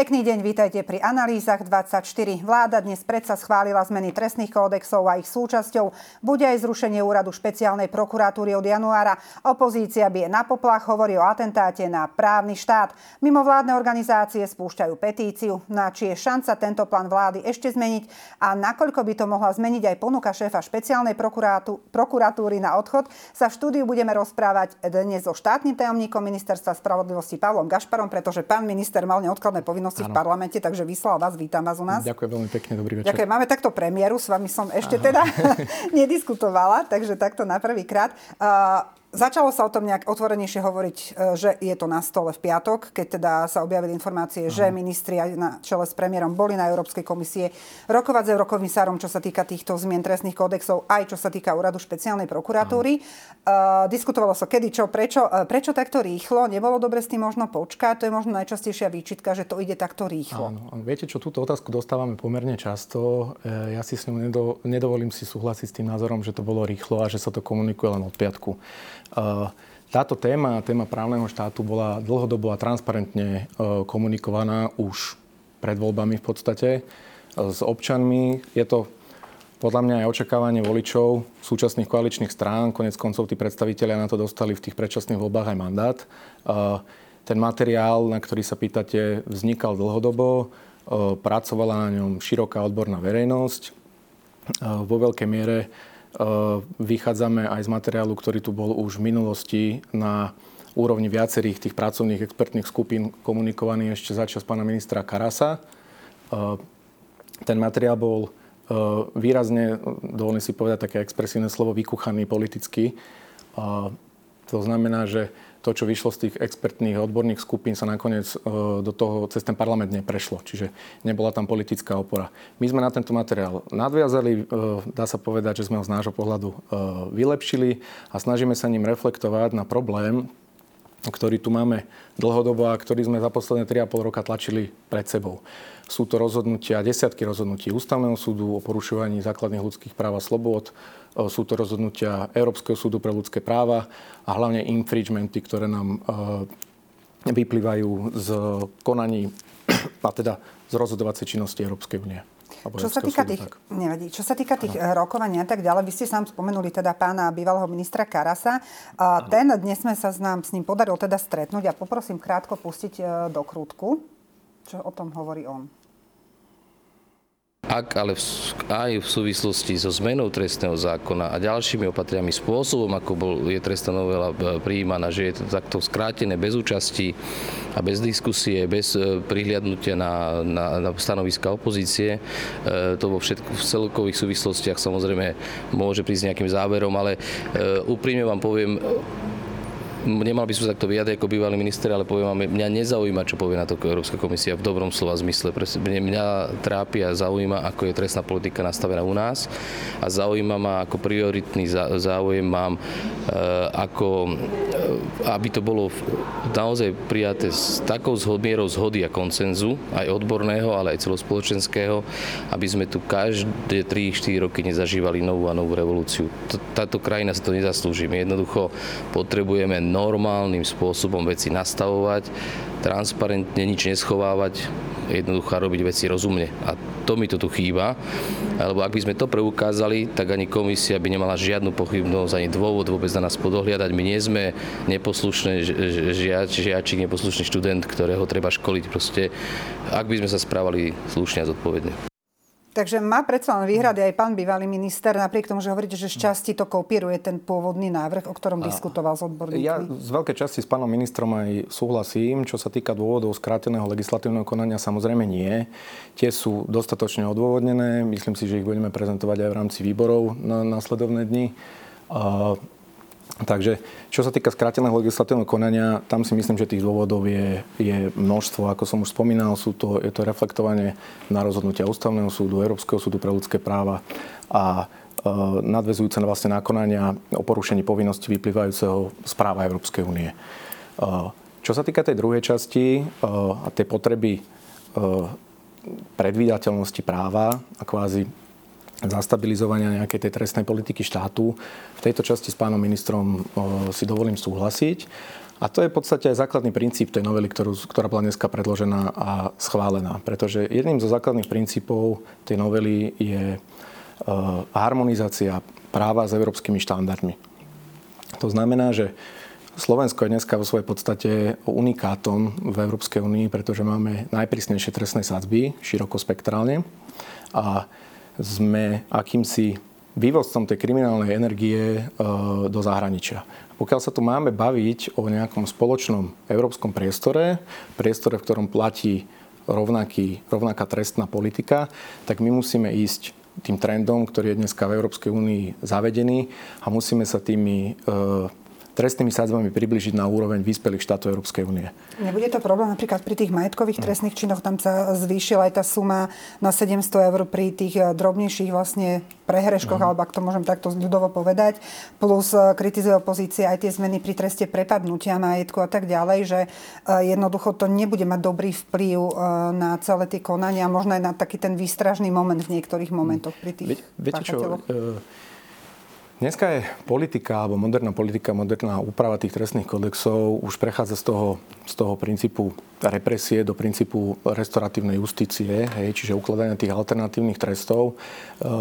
Pekný deň, vítajte pri analýzach 24. Vláda dnes predsa schválila zmeny trestných kódexov a ich súčasťou bude aj zrušenie úradu špeciálnej prokuratúry od januára. Opozícia bije na poplach, hovorí o atentáte na právny štát. Mimo vládne organizácie spúšťajú petíciu, na či je šanca tento plán vlády ešte zmeniť a nakoľko by to mohla zmeniť aj ponuka šéfa špeciálnej prokuratúry na odchod, sa v štúdiu budeme rozprávať dnes so štátnym tajomníkom ministerstva spravodlivosti Pavlom Gašparom, pretože pán minister mal neodkladné povinnosti povinnosti ano. v parlamente, takže vyslal vás, vítam vás u nás. Ďakujem veľmi pekne, dobrý večer. Ďakujem, máme takto premiéru, s vami som ešte Aha. teda nediskutovala, takže takto na prvý krát. Uh, Začalo sa o tom nejak otvorenejšie hovoriť, e, že je to na stole v piatok, keď teda sa objavili informácie, uh-huh. že ministri aj na čele s premiérom boli na Európskej komisie rokovať s eurokomisárom, čo sa týka týchto zmien trestných kódexov, aj čo sa týka úradu špeciálnej prokuratúry. Uh, diskutovalo sa kedy, čo, prečo. Uh, prečo takto rýchlo? Nebolo dobre s tým možno počkať? To je možno najčastejšia výčitka, že to ide takto rýchlo. Áno, viete čo, túto otázku dostávame pomerne často. E, ja si s ňou nedovolím si súhlasiť s tým názorom, že to bolo rýchlo a že sa to komunikuje len od piatku. Táto téma, téma právneho štátu bola dlhodobo a transparentne e, komunikovaná už pred voľbami v podstate e, s občanmi. Je to podľa mňa aj očakávanie voličov súčasných koaličných strán. Konec koncov tí predstavitelia na to dostali v tých predčasných voľbách aj mandát. E, ten materiál, na ktorý sa pýtate, vznikal dlhodobo. Pracovala na ňom široká odborná verejnosť. Vo veľkej miere vychádzame aj z materiálu, ktorý tu bol už v minulosti na úrovni viacerých tých pracovných expertných skupín komunikovaný ešte za čas pána ministra Karasa. Eh, ten materiál bol eh, výrazne, dovolím si povedať také expresívne slovo, vykuchaný politicky. To znamená, že to, čo vyšlo z tých expertných odborných skupín, sa nakoniec e, do toho cez ten parlament neprešlo. Čiže nebola tam politická opora. My sme na tento materiál nadviazali, e, dá sa povedať, že sme ho z nášho pohľadu e, vylepšili a snažíme sa ním reflektovať na problém, ktorý tu máme dlhodobo a ktorý sme za posledné 3,5 roka tlačili pred sebou. Sú to rozhodnutia, desiatky rozhodnutí Ústavného súdu o porušovaní základných ľudských práv a slobod, sú to rozhodnutia Európskeho súdu pre ľudské práva a hlavne infringementy, ktoré nám vyplývajú z konaní a teda z rozhodovacej činnosti Európskej únie. Čo sa, týka tých, nevadí, čo sa týka tých ano. rokovaní a tak ďalej, vy ste sám spomenuli teda pána bývalého ministra Karasa. Ano. Ten, dnes sme sa s nám s ním podaril teda stretnúť a poprosím krátko pustiť e, do krútku, čo o tom hovorí on. Ak ale v, aj v súvislosti so zmenou trestného zákona a ďalšími opatriami spôsobom, ako bol, je trestná novela e, prijímaná, že je to takto skrátené bez účasti a bez diskusie, bez e, prihliadnutia na, na, na stanoviska opozície, e, to vo všetko, v celkových súvislostiach samozrejme môže prísť nejakým záverom, ale úprimne vám poviem, nemal by som sa takto vyjadriť ako bývalý minister, ale poviem vám, mňa nezaujíma, čo povie na to Európska komisia v dobrom slova zmysle. Mňa, mňa trápi a zaujíma, ako je trestná politika nastavená u nás a zaujíma ma ako prioritný záujem mám, e, ako, e, aby to bolo naozaj prijaté s takou mierou zhody a koncenzu, aj odborného, ale aj celospoločenského, aby sme tu každé 3-4 roky nezažívali novú a novú revolúciu. Táto krajina sa to nezaslúži. My jednoducho potrebujeme normálnym spôsobom veci nastavovať, transparentne nič neschovávať, jednoducho robiť veci rozumne. A to mi to tu chýba, lebo ak by sme to preukázali, tak ani komisia by nemala žiadnu pochybnosť, ani dôvod vôbec na nás podohliadať. My nie sme neposlušné žiač, žiačik, neposlušný študent, ktorého treba školiť. Proste, ak by sme sa správali slušne a zodpovedne. Takže má predsa len výhrady aj pán bývalý minister, napriek tomu, že hovoríte, že z časti to kopíruje ten pôvodný návrh, o ktorom diskutoval s odborníkmi. Ja z veľkej časti s pánom ministrom aj súhlasím. Čo sa týka dôvodov skráteného legislatívneho konania, samozrejme nie. Tie sú dostatočne odôvodnené. Myslím si, že ich budeme prezentovať aj v rámci výborov na následovné dni. Takže čo sa týka skráteného legislatívneho konania, tam si myslím, že tých dôvodov je, je množstvo. Ako som už spomínal, sú to, je to reflektovanie na rozhodnutia Ústavného súdu, Európskeho súdu pre ľudské práva a e, nadvezujúce na vlastne nakonania o porušení povinnosti vyplývajúceho z práva Európskej únie. E, čo sa týka tej druhej časti e, a tej potreby e, predvídateľnosti práva a kvázi zastabilizovania nejakej tej trestnej politiky štátu. V tejto časti s pánom ministrom si dovolím súhlasiť. A to je v podstate aj základný princíp tej novely, ktorú, ktorá bola dneska predložená a schválená. Pretože jedným zo základných princípov tej novely je harmonizácia práva s európskymi štandardmi. To znamená, že Slovensko je dneska vo svojej podstate unikátom v Európskej únii, pretože máme najprísnejšie trestné sadzby, širokospektrálne. A sme akýmsi vývozcom tej kriminálnej energie e, do zahraničia. Pokiaľ sa tu máme baviť o nejakom spoločnom európskom priestore, priestore, v ktorom platí rovnaký, rovnaká trestná politika, tak my musíme ísť tým trendom, ktorý je dneska v Európskej únii zavedený a musíme sa tými e, trestnými sadzbami približiť na úroveň vyspelých štátov Európskej únie. Nebude to problém napríklad pri tých majetkových hm. trestných činoch, tam sa zvýšila aj tá suma na 700 eur pri tých eh, drobnejších vlastne prehreškoch, mm. alebo ak to môžem takto ľudovo povedať, plus eh, kritizuje opozície aj tie zmeny pri treste prepadnutia majetku a tak ďalej, že eh, jednoducho to nebude mať dobrý vplyv na celé tie konania, možno aj na taký ten výstražný moment v niektorých momentoch pri tých Viete čo, Dneska je politika, alebo moderná politika, moderná úprava tých trestných kodexov už prechádza z toho, z toho princípu represie do princípu restoratívnej justície, hej, čiže ukladania tých alternatívnych trestov. E,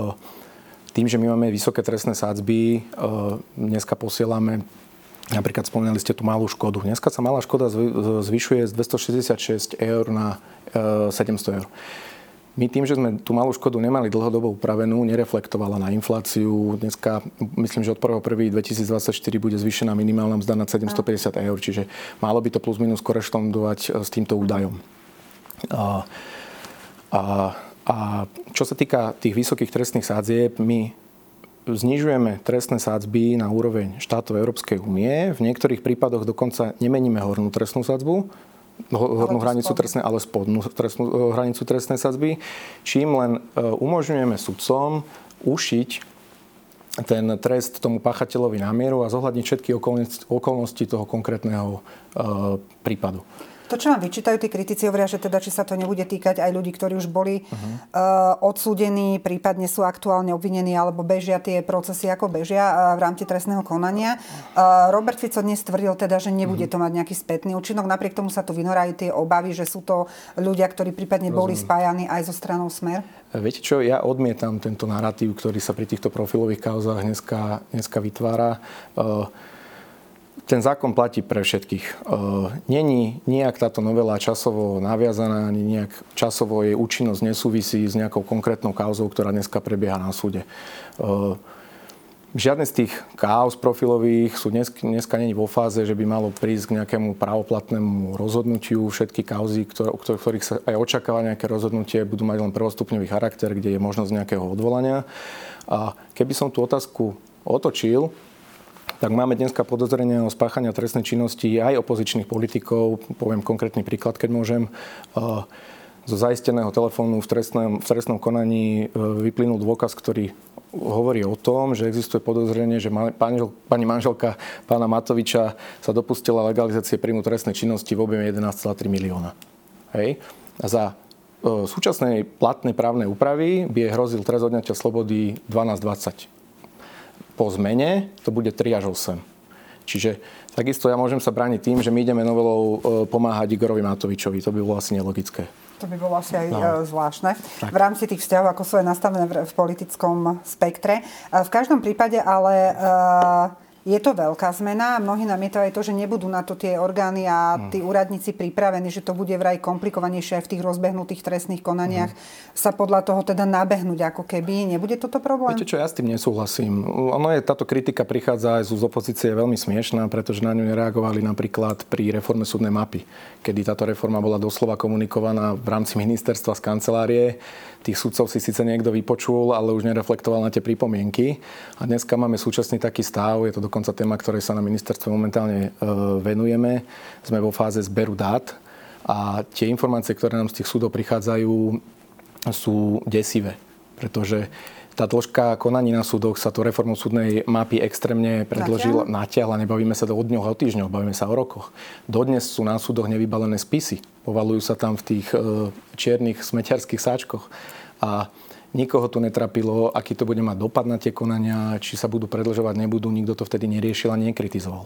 tým, že my máme vysoké trestné sádzby, e, dneska posielame Napríklad spomínali ste tú malú škodu. Dneska sa malá škoda zvyšuje z 266 eur na 700 e, eur. My tým, že sme tú malú škodu nemali dlhodobo upravenú, nereflektovala na infláciu. Dneska myslím, že od 1.1.2024 bude zvýšená minimálna mzda na 750 eur, čiže malo by to plus minus korešpondovať e, s týmto údajom. A, a, a čo sa týka tých vysokých trestných sádzieb, my znižujeme trestné sádzby na úroveň štátov Európskej únie. V niektorých prípadoch dokonca nemeníme hornú trestnú sádzbu, hornú hranicu trestnej, ale spodnú trestnú, e, hranicu trestnej sadzby, čím len e, umožňujeme sudcom ušiť ten trest tomu pachateľovi na mieru a zohľadniť všetky okolnosti toho konkrétneho e, prípadu. To, čo vám vyčítajú tí kritici, hovoria, že teda, či sa to nebude týkať aj ľudí, ktorí už boli uh-huh. uh, odsúdení, prípadne sú aktuálne obvinení, alebo bežia tie procesy, ako bežia uh, v rámci trestného konania. Uh, Robert Fico dnes tvrdil teda, že nebude uh-huh. to mať nejaký spätný účinok. Napriek tomu sa tu vynorajú tie obavy, že sú to ľudia, ktorí prípadne Rozumiem. boli spájani aj so stranou Smer. Viete čo, ja odmietam tento narratív, ktorý sa pri týchto profilových kauzách dneska, dneska vytvára. Uh, ten zákon platí pre všetkých. E, není nejak táto novela časovo naviazaná, ani nejak časovo jej účinnosť nesúvisí s nejakou konkrétnou kauzou, ktorá dneska prebieha na súde. E, žiadne z tých káuz profilových sú dnes, dneska není vo fáze, že by malo prísť k nejakému právoplatnému rozhodnutiu. Všetky kauzy, ktoré, ktorých sa aj očakáva nejaké rozhodnutie, budú mať len prvostupňový charakter, kde je možnosť nejakého odvolania. A keby som tú otázku otočil, tak máme dneska podozrenie o spáchania trestnej činnosti aj opozičných politikov. Poviem konkrétny príklad, keď môžem. Zo zaisteného telefónu v trestnom, v trestnom konaní e, vyplynul dôkaz, ktorý hovorí o tom, že existuje podozrenie, že pani manželka pána Matoviča sa dopustila legalizácie príjmu trestnej činnosti v objeme 11,3 milióna. Hej. A za e, súčasnej platnej právnej úpravy by je hrozil trest odňatia slobody 12-20 po zmene to bude 3 až 8. Čiže takisto ja môžem sa brániť tým, že my ideme novelou e, pomáhať Igorovi Matovičovi. To by bolo asi nelogické. To by bolo asi aj no. E, zvláštne. Tak. V rámci tých vzťahov, ako sú aj nastavené v politickom spektre. V každom prípade ale uh, je to veľká zmena. Mnohí namietajú aj to, že nebudú na to tie orgány a mm. tí úradníci pripravení, že to bude vraj komplikovanejšie aj v tých rozbehnutých trestných konaniach mm. sa podľa toho teda nabehnúť ako keby. Nebude toto problém? Viete čo, ja s tým nesúhlasím. Ono je, táto kritika prichádza aj z opozície veľmi smiešná, pretože na ňu nereagovali napríklad pri reforme súdnej mapy, kedy táto reforma bola doslova komunikovaná v rámci ministerstva z kancelárie tých sudcov si síce niekto vypočul, ale už nereflektoval na tie pripomienky. A dneska máme súčasný taký stav, je to dokonca téma, ktorej sa na ministerstve momentálne e, venujeme. Sme vo fáze zberu dát a tie informácie, ktoré nám z tých súdov prichádzajú, sú desivé. Pretože tá dĺžka konaní na súdoch sa to reformou súdnej mapy extrémne predložila, natiahla. Nebavíme sa o dňoch a o týždňoch, bavíme sa o rokoch. Dodnes sú na súdoch nevybalené spisy. Povalujú sa tam v tých e, čiernych smeťarských sáčkoch. A Nikoho tu netrapilo, aký to bude mať dopad na tie konania, či sa budú predlžovať, nebudú, nikto to vtedy neriešil a nekritizoval.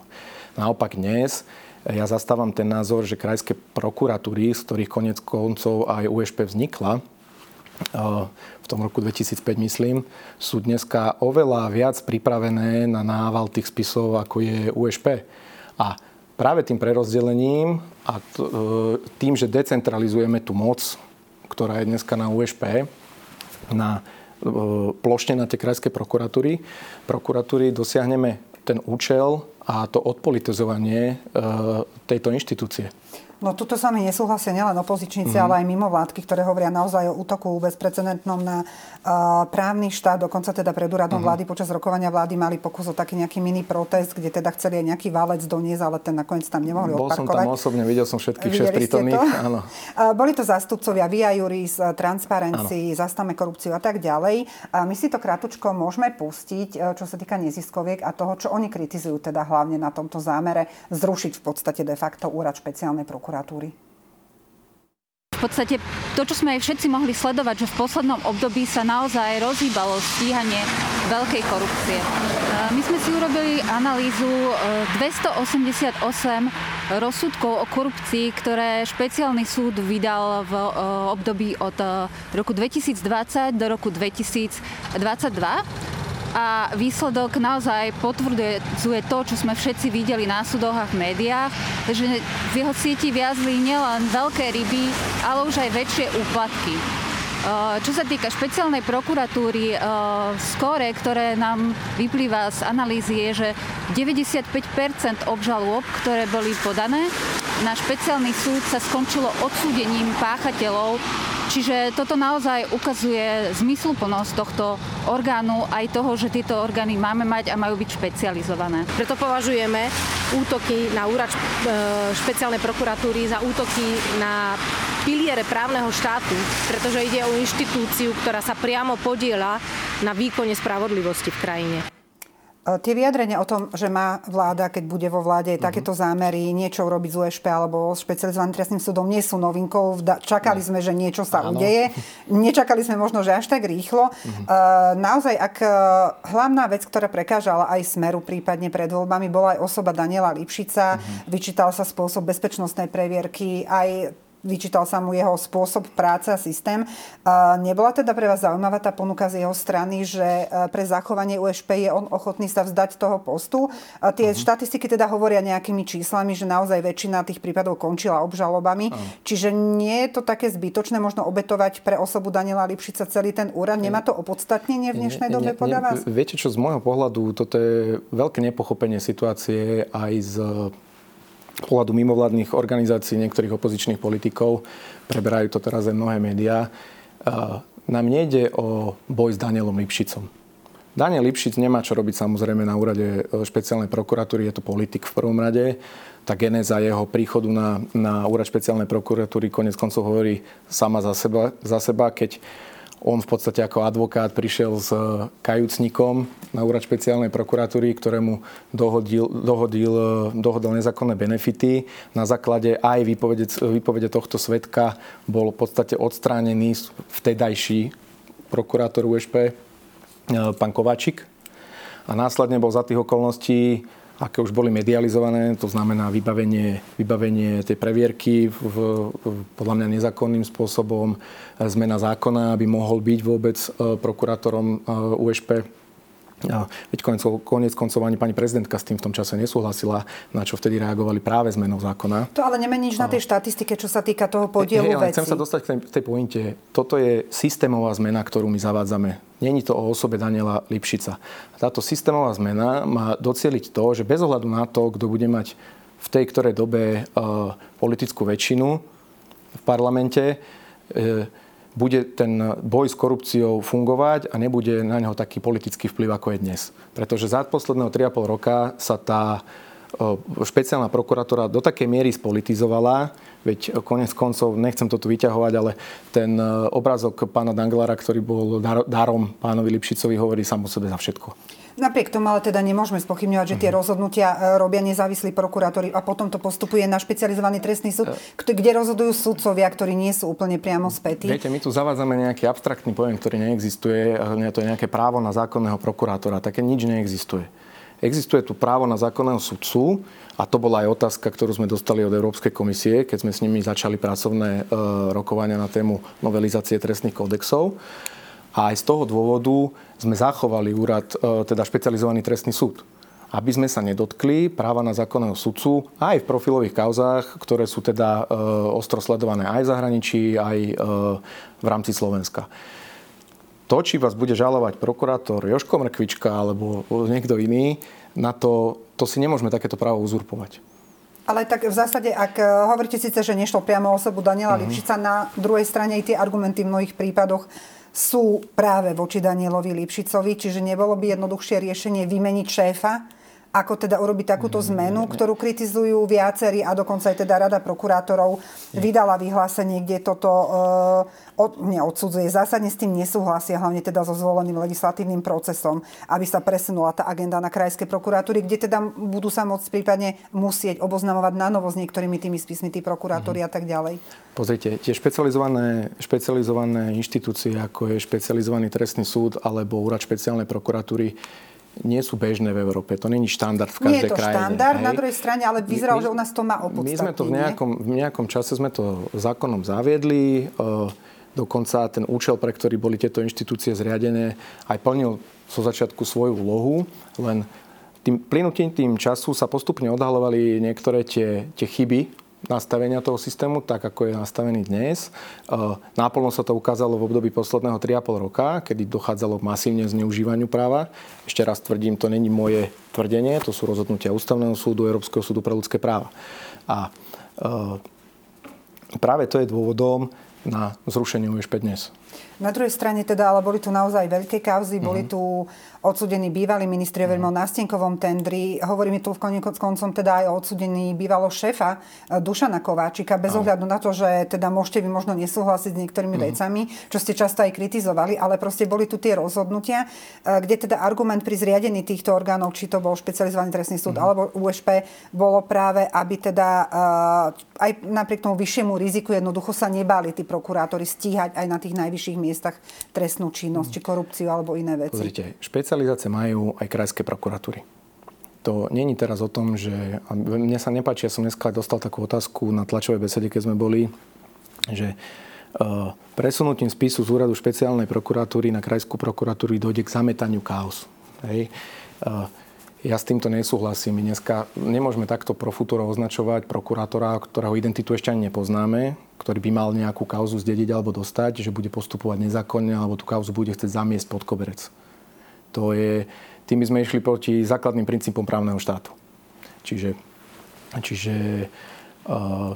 Naopak dnes ja zastávam ten názor, že krajské prokuratúry, z ktorých konec koncov aj USP vznikla, v tom roku 2005 myslím, sú dneska oveľa viac pripravené na nával tých spisov, ako je USP. A práve tým prerozdelením a e, tým, že decentralizujeme tú moc, ktorá je dneska na USP, na e, plošne na tie krajské prokuratúry, prokuratúry dosiahneme ten účel a to odpolitizovanie tejto inštitúcie. No tuto sa mi nesúhlasia nielen opozičníci, mm-hmm. ale aj mimovládky, ktoré hovoria naozaj o útoku bezprecedentnom na právny štát. Dokonca teda pred úradom mm-hmm. vlády počas rokovania vlády mali pokus o taký nejaký mini protest, kde teda chceli aj nejaký válec doniesť, ale ten nakoniec tam nemohli Bol odparkovať. Bol som tam osobne, videl som všetkých šest prítomných. Áno. Boli to zástupcovia Via Juris, Transparency, Zastame korupciu a tak ďalej. A my si to krátko môžeme pustiť, uh, čo sa týka neziskoviek a toho, čo oni kritizujú teda hlavne na tomto zámere zrušiť v podstate de facto úrad špeciálnej prokuratúry podstate to, čo sme aj všetci mohli sledovať, že v poslednom období sa naozaj rozhýbalo stíhanie veľkej korupcie. E, my sme si urobili analýzu 288 e, rozsudkov o korupcii, ktoré špeciálny súd vydal v e, období od roku 2020 do roku 2022 a výsledok naozaj potvrdzuje to, čo sme všetci videli na súdoch a v médiách, že v jeho sieti viazli nielen veľké ryby, ale už aj väčšie úplatky. Čo sa týka špeciálnej prokuratúry, skóre, ktoré nám vyplýva z analýzy, je, že 95% obžalôb, ktoré boli podané, na špeciálny súd sa skončilo odsúdením páchateľov Čiže toto naozaj ukazuje zmysluplnosť tohto orgánu, aj toho, že tieto orgány máme mať a majú byť špecializované. Preto považujeme útoky na úrad e, špeciálnej prokuratúry za útoky na piliere právneho štátu, pretože ide o inštitúciu, ktorá sa priamo podiela na výkone spravodlivosti v krajine. E, tie vyjadrenia o tom, že má vláda, keď bude vo vláde, uh-huh. takéto zámery niečo urobiť z USP alebo s špecializovaným trestným súdom, nie sú novinkou. Čakali sme, že niečo sa Áno. udeje. Nečakali sme možno, že až tak rýchlo. Uh-huh. Naozaj, ak e, hlavná vec, ktorá prekážala aj Smeru prípadne pred voľbami, bola aj osoba Daniela Lipšica. Uh-huh. Vyčítal sa spôsob bezpečnostnej previerky, aj vyčítal sa mu jeho spôsob práce a systém. Nebola teda pre vás zaujímavá tá ponuka z jeho strany, že pre zachovanie USP je on ochotný sa vzdať toho postu? Tie uh-huh. štatistiky teda hovoria nejakými číslami, že naozaj väčšina tých prípadov končila obžalobami. Uh-huh. Čiže nie je to také zbytočné možno obetovať pre osobu Daniela Lipšica celý ten úrad? Nemá to opodstatnenie v dnešnej dobe nie, podľa vás? Viete čo, z môjho pohľadu toto je veľké nepochopenie situácie aj z pohľadu mimovládnych organizácií, niektorých opozičných politikov, preberajú to teraz aj mnohé médiá. Nám nejde o boj s Danielom Lipšicom. Daniel Lipšic nemá čo robiť samozrejme na úrade e, špeciálnej prokuratúry, je to politik v prvom rade. Tá genéza jeho príchodu na, na úrad špeciálnej prokuratúry konec koncov hovorí sama za seba, za seba keď on v podstate ako advokát prišiel s eh, kajúcnikom na úrad špeciálnej prokuratúry, ktorému dohodil, dohodil, eh, dohodil nezákonné benefity. Na základe aj výpovede, výpovede tohto svetka bol v podstate odstránený vtedajší prokurátor USP, eh, pán Kováčik. A následne bol za tých okolností aké už boli medializované, to znamená vybavenie, vybavenie tej previerky v, podľa mňa nezákonným spôsobom, zmena zákona, aby mohol byť vôbec e, prokurátorom e, USP Veď konec, konec koncov ani pani prezidentka s tým v tom čase nesúhlasila, na čo vtedy reagovali práve zmenou zákona. To ale nemení nič na tej štatistike, čo sa týka toho podielu hey, veci. Chcem sa dostať k tej, tej pointe. Toto je systémová zmena, ktorú my zavádzame. Není to o osobe Daniela Lipšica. Táto systémová zmena má docieliť to, že bez ohľadu na to, kto bude mať v tej ktorej dobe uh, politickú väčšinu v parlamente, uh, bude ten boj s korupciou fungovať a nebude na neho taký politický vplyv, ako je dnes. Pretože za posledného 3,5 roka sa tá špeciálna prokuratúra do takej miery spolitizovala, veď konec koncov, nechcem to tu vyťahovať, ale ten obrázok pána Danglara, ktorý bol darom pánovi Lipšicovi, hovorí sám o sebe za všetko. Napriek tomu ale teda nemôžeme spochybňovať, že tie mhm. rozhodnutia e, robia nezávislí prokurátori a potom to postupuje na špecializovaný trestný súd, kde rozhodujú sudcovia, ktorí nie sú úplne priamo spätí. Viete, my tu zavádzame nejaký abstraktný pojem, ktorý neexistuje, to je nejaké právo na zákonného prokurátora. Také nič neexistuje. Existuje tu právo na zákonného sudcu a to bola aj otázka, ktorú sme dostali od Európskej komisie, keď sme s nimi začali pracovné e, rokovania na tému novelizácie trestných kódexov. A aj z toho dôvodu sme zachovali úrad, e, teda špecializovaný trestný súd. Aby sme sa nedotkli práva na zákonného sudcu aj v profilových kauzách, ktoré sú teda e, ostro sledované aj v zahraničí, aj e, v rámci Slovenska. To, či vás bude žalovať prokurátor Joško Mrkvička alebo niekto iný, na to, to si nemôžeme takéto právo uzurpovať. Ale tak v zásade, ak hovoríte síce, že nešlo priamo osobu Daniela mm-hmm. Lipšica, na druhej strane aj tie argumenty v mnohých prípadoch sú práve voči Danielovi Lipšicovi, čiže nebolo by jednoduchšie riešenie vymeniť šéfa, ako teda urobiť takúto mm, zmenu, ktorú kritizujú viacerí a dokonca aj teda Rada prokurátorov vydala vyhlásenie, kde toto uh, od, neodsudzuje. Zásadne s tým nesúhlasia, hlavne teda so zvoleným legislatívnym procesom, aby sa presunula tá agenda na krajské prokuratúry, kde teda budú sa môcť prípadne musieť oboznamovať na novo s niektorými tými spismi tí prokurátori mm-hmm. a tak ďalej. Pozrite, tie špecializované, špecializované inštitúcie, ako je špecializovaný trestný súd alebo úrad špeciálnej prokuratúry, nie sú bežné v Európe. To není štandard v každej krajine. Nie je to krajine, štandard, hej. na druhej strane, ale vyzeralo, že u nás to má opodstatnenie. My sme to v nejakom, v nejakom čase sme to zákonom zaviedli. E, dokonca ten účel, pre ktorý boli tieto inštitúcie zriadené, aj plnil zo začiatku svoju úlohu, len tým plynutím tým času sa postupne odhalovali niektoré tie, tie chyby, nastavenia toho systému, tak ako je nastavený dnes. E, náplno sa to ukázalo v období posledného 3,5 roka, kedy dochádzalo k masívne zneužívaniu práva. Ešte raz tvrdím, to není moje tvrdenie, to sú rozhodnutia Ústavného súdu, Európskeho súdu pre ľudské práva. A e, práve to je dôvodom na zrušenie USP dnes. Na druhej strane teda, ale boli tu naozaj veľké kauzy, mm-hmm. boli mhm. tu odsudení bývalí ministri, hovoríme mm-hmm. o nástenkovom tendri, hovoríme tu v koncom teda aj o odsudení bývalo šéfa e, Dušana Kováčika, bez no. ohľadu na to, že teda môžete vy možno nesúhlasiť s niektorými mm-hmm. vecami, čo ste často aj kritizovali, ale proste boli tu tie rozhodnutia, e, kde teda argument pri zriadení týchto orgánov, či to bol špecializovaný trestný súd mm-hmm. alebo USP, bolo práve, aby teda e, aj napriek tomu vyššiemu riziku jednoducho sa nebali tí prokurátori stíhať aj na tých najvyšších miestach trestnú činnosť, či korupciu alebo iné veci. Pozrite, špecializácie majú aj krajské prokuratúry. To není teraz o tom, že... A mne sa nepáči, ja som dneska dostal takú otázku na tlačovej besede, keď sme boli, že uh, presunutím spisu z úradu špeciálnej prokuratúry na krajskú prokuratúru dojde k zametaniu chaos. Hej. Uh, ja s týmto nesúhlasím. My dneska nemôžeme takto pro futuro označovať prokurátora, ktorého identitu ešte ani nepoznáme, ktorý by mal nejakú kauzu zdediť alebo dostať, že bude postupovať nezákonne alebo tú kauzu bude chcieť zamiesť pod koberec. To je, tým by sme išli proti základným princípom právneho štátu. Čiže, čiže uh,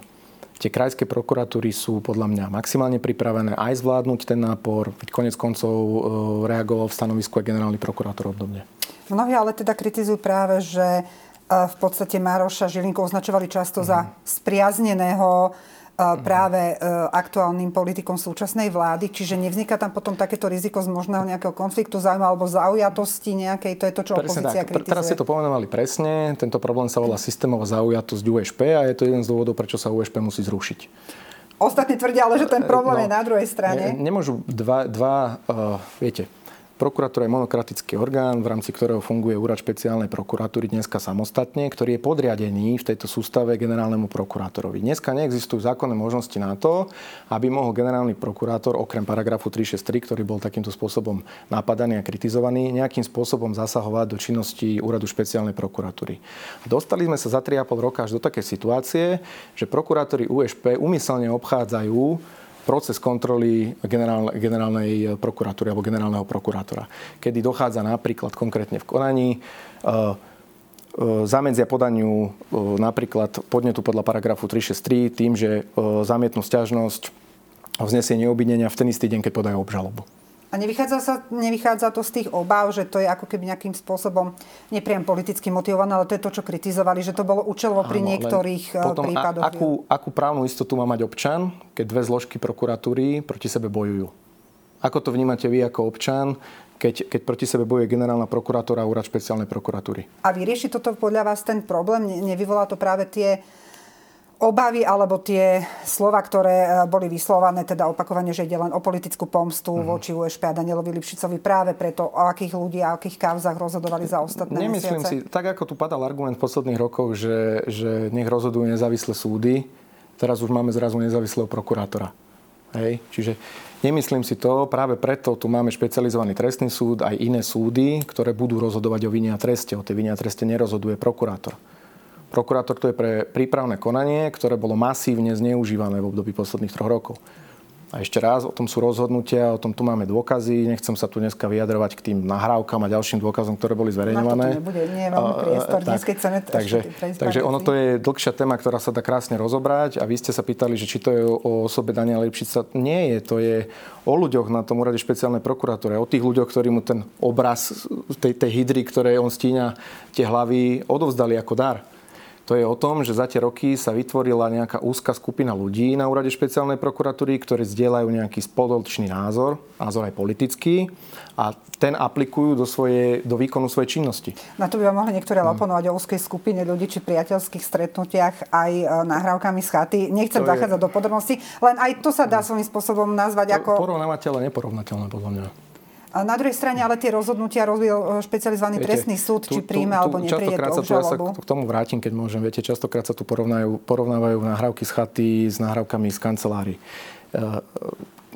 tie krajské prokuratúry sú podľa mňa maximálne pripravené aj zvládnuť ten nápor. Veď konec koncov uh, reagoval v stanovisku aj generálny prokurátor obdobne. Mnohí ale teda kritizujú práve, že e, v podstate Mároša Žilinku označovali často za mhm. spriazneného e, mhm. práve e, aktuálnym politikom súčasnej vlády. Čiže nevzniká tam potom takéto riziko z možného nejakého konfliktu záujmu alebo zaujatosti nejakej, to je to, čo presne opozícia tak. kritizuje. Teraz ste to pomenovali presne, tento problém sa volá systémová zaujatosť USP a je to jeden z dôvodov, prečo sa USP musí zrušiť. Ostatní tvrdia ale, že ten problém no, je na druhej strane. Ne, nemôžu dva, dva uh, viete, Prokuratúra je monokratický orgán, v rámci ktorého funguje úrad špeciálnej prokuratúry dneska samostatne, ktorý je podriadený v tejto sústave generálnemu prokurátorovi. Dneska neexistujú zákonné možnosti na to, aby mohol generálny prokurátor, okrem paragrafu 363, ktorý bol takýmto spôsobom napadaný a kritizovaný, nejakým spôsobom zasahovať do činnosti úradu špeciálnej prokuratúry. Dostali sme sa za 3,5 roka až do takej situácie, že prokurátori USP umyselne obchádzajú proces kontroly generál, generálnej prokuratúry alebo generálneho prokurátora. Kedy dochádza napríklad konkrétne v konaní e, e, zamedzia podaniu napríklad podnetu podľa paragrafu 363 tým, že zamietnú stiažnosť vznesenie obvinenia v ten istý deň, keď podajú obžalobu. A nevychádza, sa, nevychádza to z tých obáv, že to je ako keby nejakým spôsobom nepriam politicky motivované, ale to je to, čo kritizovali, že to bolo účelovo pri Áno, niektorých eh, potom prípadoch. A, akú, akú právnu istotu má mať občan, keď dve zložky prokuratúry proti sebe bojujú? Ako to vnímate vy ako občan, keď, keď proti sebe bojuje generálna prokurátora a úrad špeciálnej prokuratúry. A vyrieši toto podľa vás ten problém? Nevyvolá to práve tie obavy alebo tie slova, ktoré e, boli vyslované, teda opakovane, že ide len o politickú pomstu mm. voči USP a Danielovi Lipšicovi práve preto, o akých ľudí a o akých kauzach rozhodovali za ostatné Nemyslím mesiace. si, tak ako tu padal argument v posledných rokoch, že, že nech rozhodujú nezávislé súdy, teraz už máme zrazu nezávislého prokurátora. Hej? Čiže nemyslím si to, práve preto tu máme špecializovaný trestný súd, aj iné súdy, ktoré budú rozhodovať o vine a treste. O tej vine a treste nerozhoduje prokurátor. Prokurátor to je pre prípravné konanie, ktoré bolo masívne zneužívané v období posledných troch rokov. A ešte raz, o tom sú rozhodnutia, o tom tu máme dôkazy. Nechcem sa tu dneska vyjadrovať k tým nahrávkam a ďalším dôkazom, ktoré boli zverejňované. Na to nebude, nie je veľmi priestor. Dnes, keď chceme takže, takže ono to je dlhšia téma, ktorá sa dá krásne rozobrať. A vy ste sa pýtali, že či to je o osobe Daniela Lipšica. Nie je, to je o ľuďoch na tom úrade špeciálnej prokuratúre. O tých ľuďoch, ktorí mu ten obraz tej, tej hydry, ktoré on stíňa tie hlavy, odovzdali ako dar. To je o tom, že za tie roky sa vytvorila nejaká úzka skupina ľudí na úrade špeciálnej prokuratúry, ktorí zdieľajú nejaký spoločný názor, názor aj politický, a ten aplikujú do, svoje, do výkonu svojej činnosti. Na to by vám mohli niektoré hmm. oponovať o úzkej skupine ľudí či priateľských stretnutiach aj e, nahrávkami z chaty. Nechcem to zachádzať je... do podrobností, len aj to sa dá svojím spôsobom nazvať ako... Porovnávateľné, neporovnateľné podľa mňa. Na druhej strane ale tie rozhodnutia robil e, špecializovaný Viete, trestný súd, tu, či príjme alebo nepríde to sa, ja sa k tomu vrátim, keď môžem. Viete, častokrát sa tu porovnajú, porovnávajú nahrávky z chaty s nahrávkami z kancelárii. E,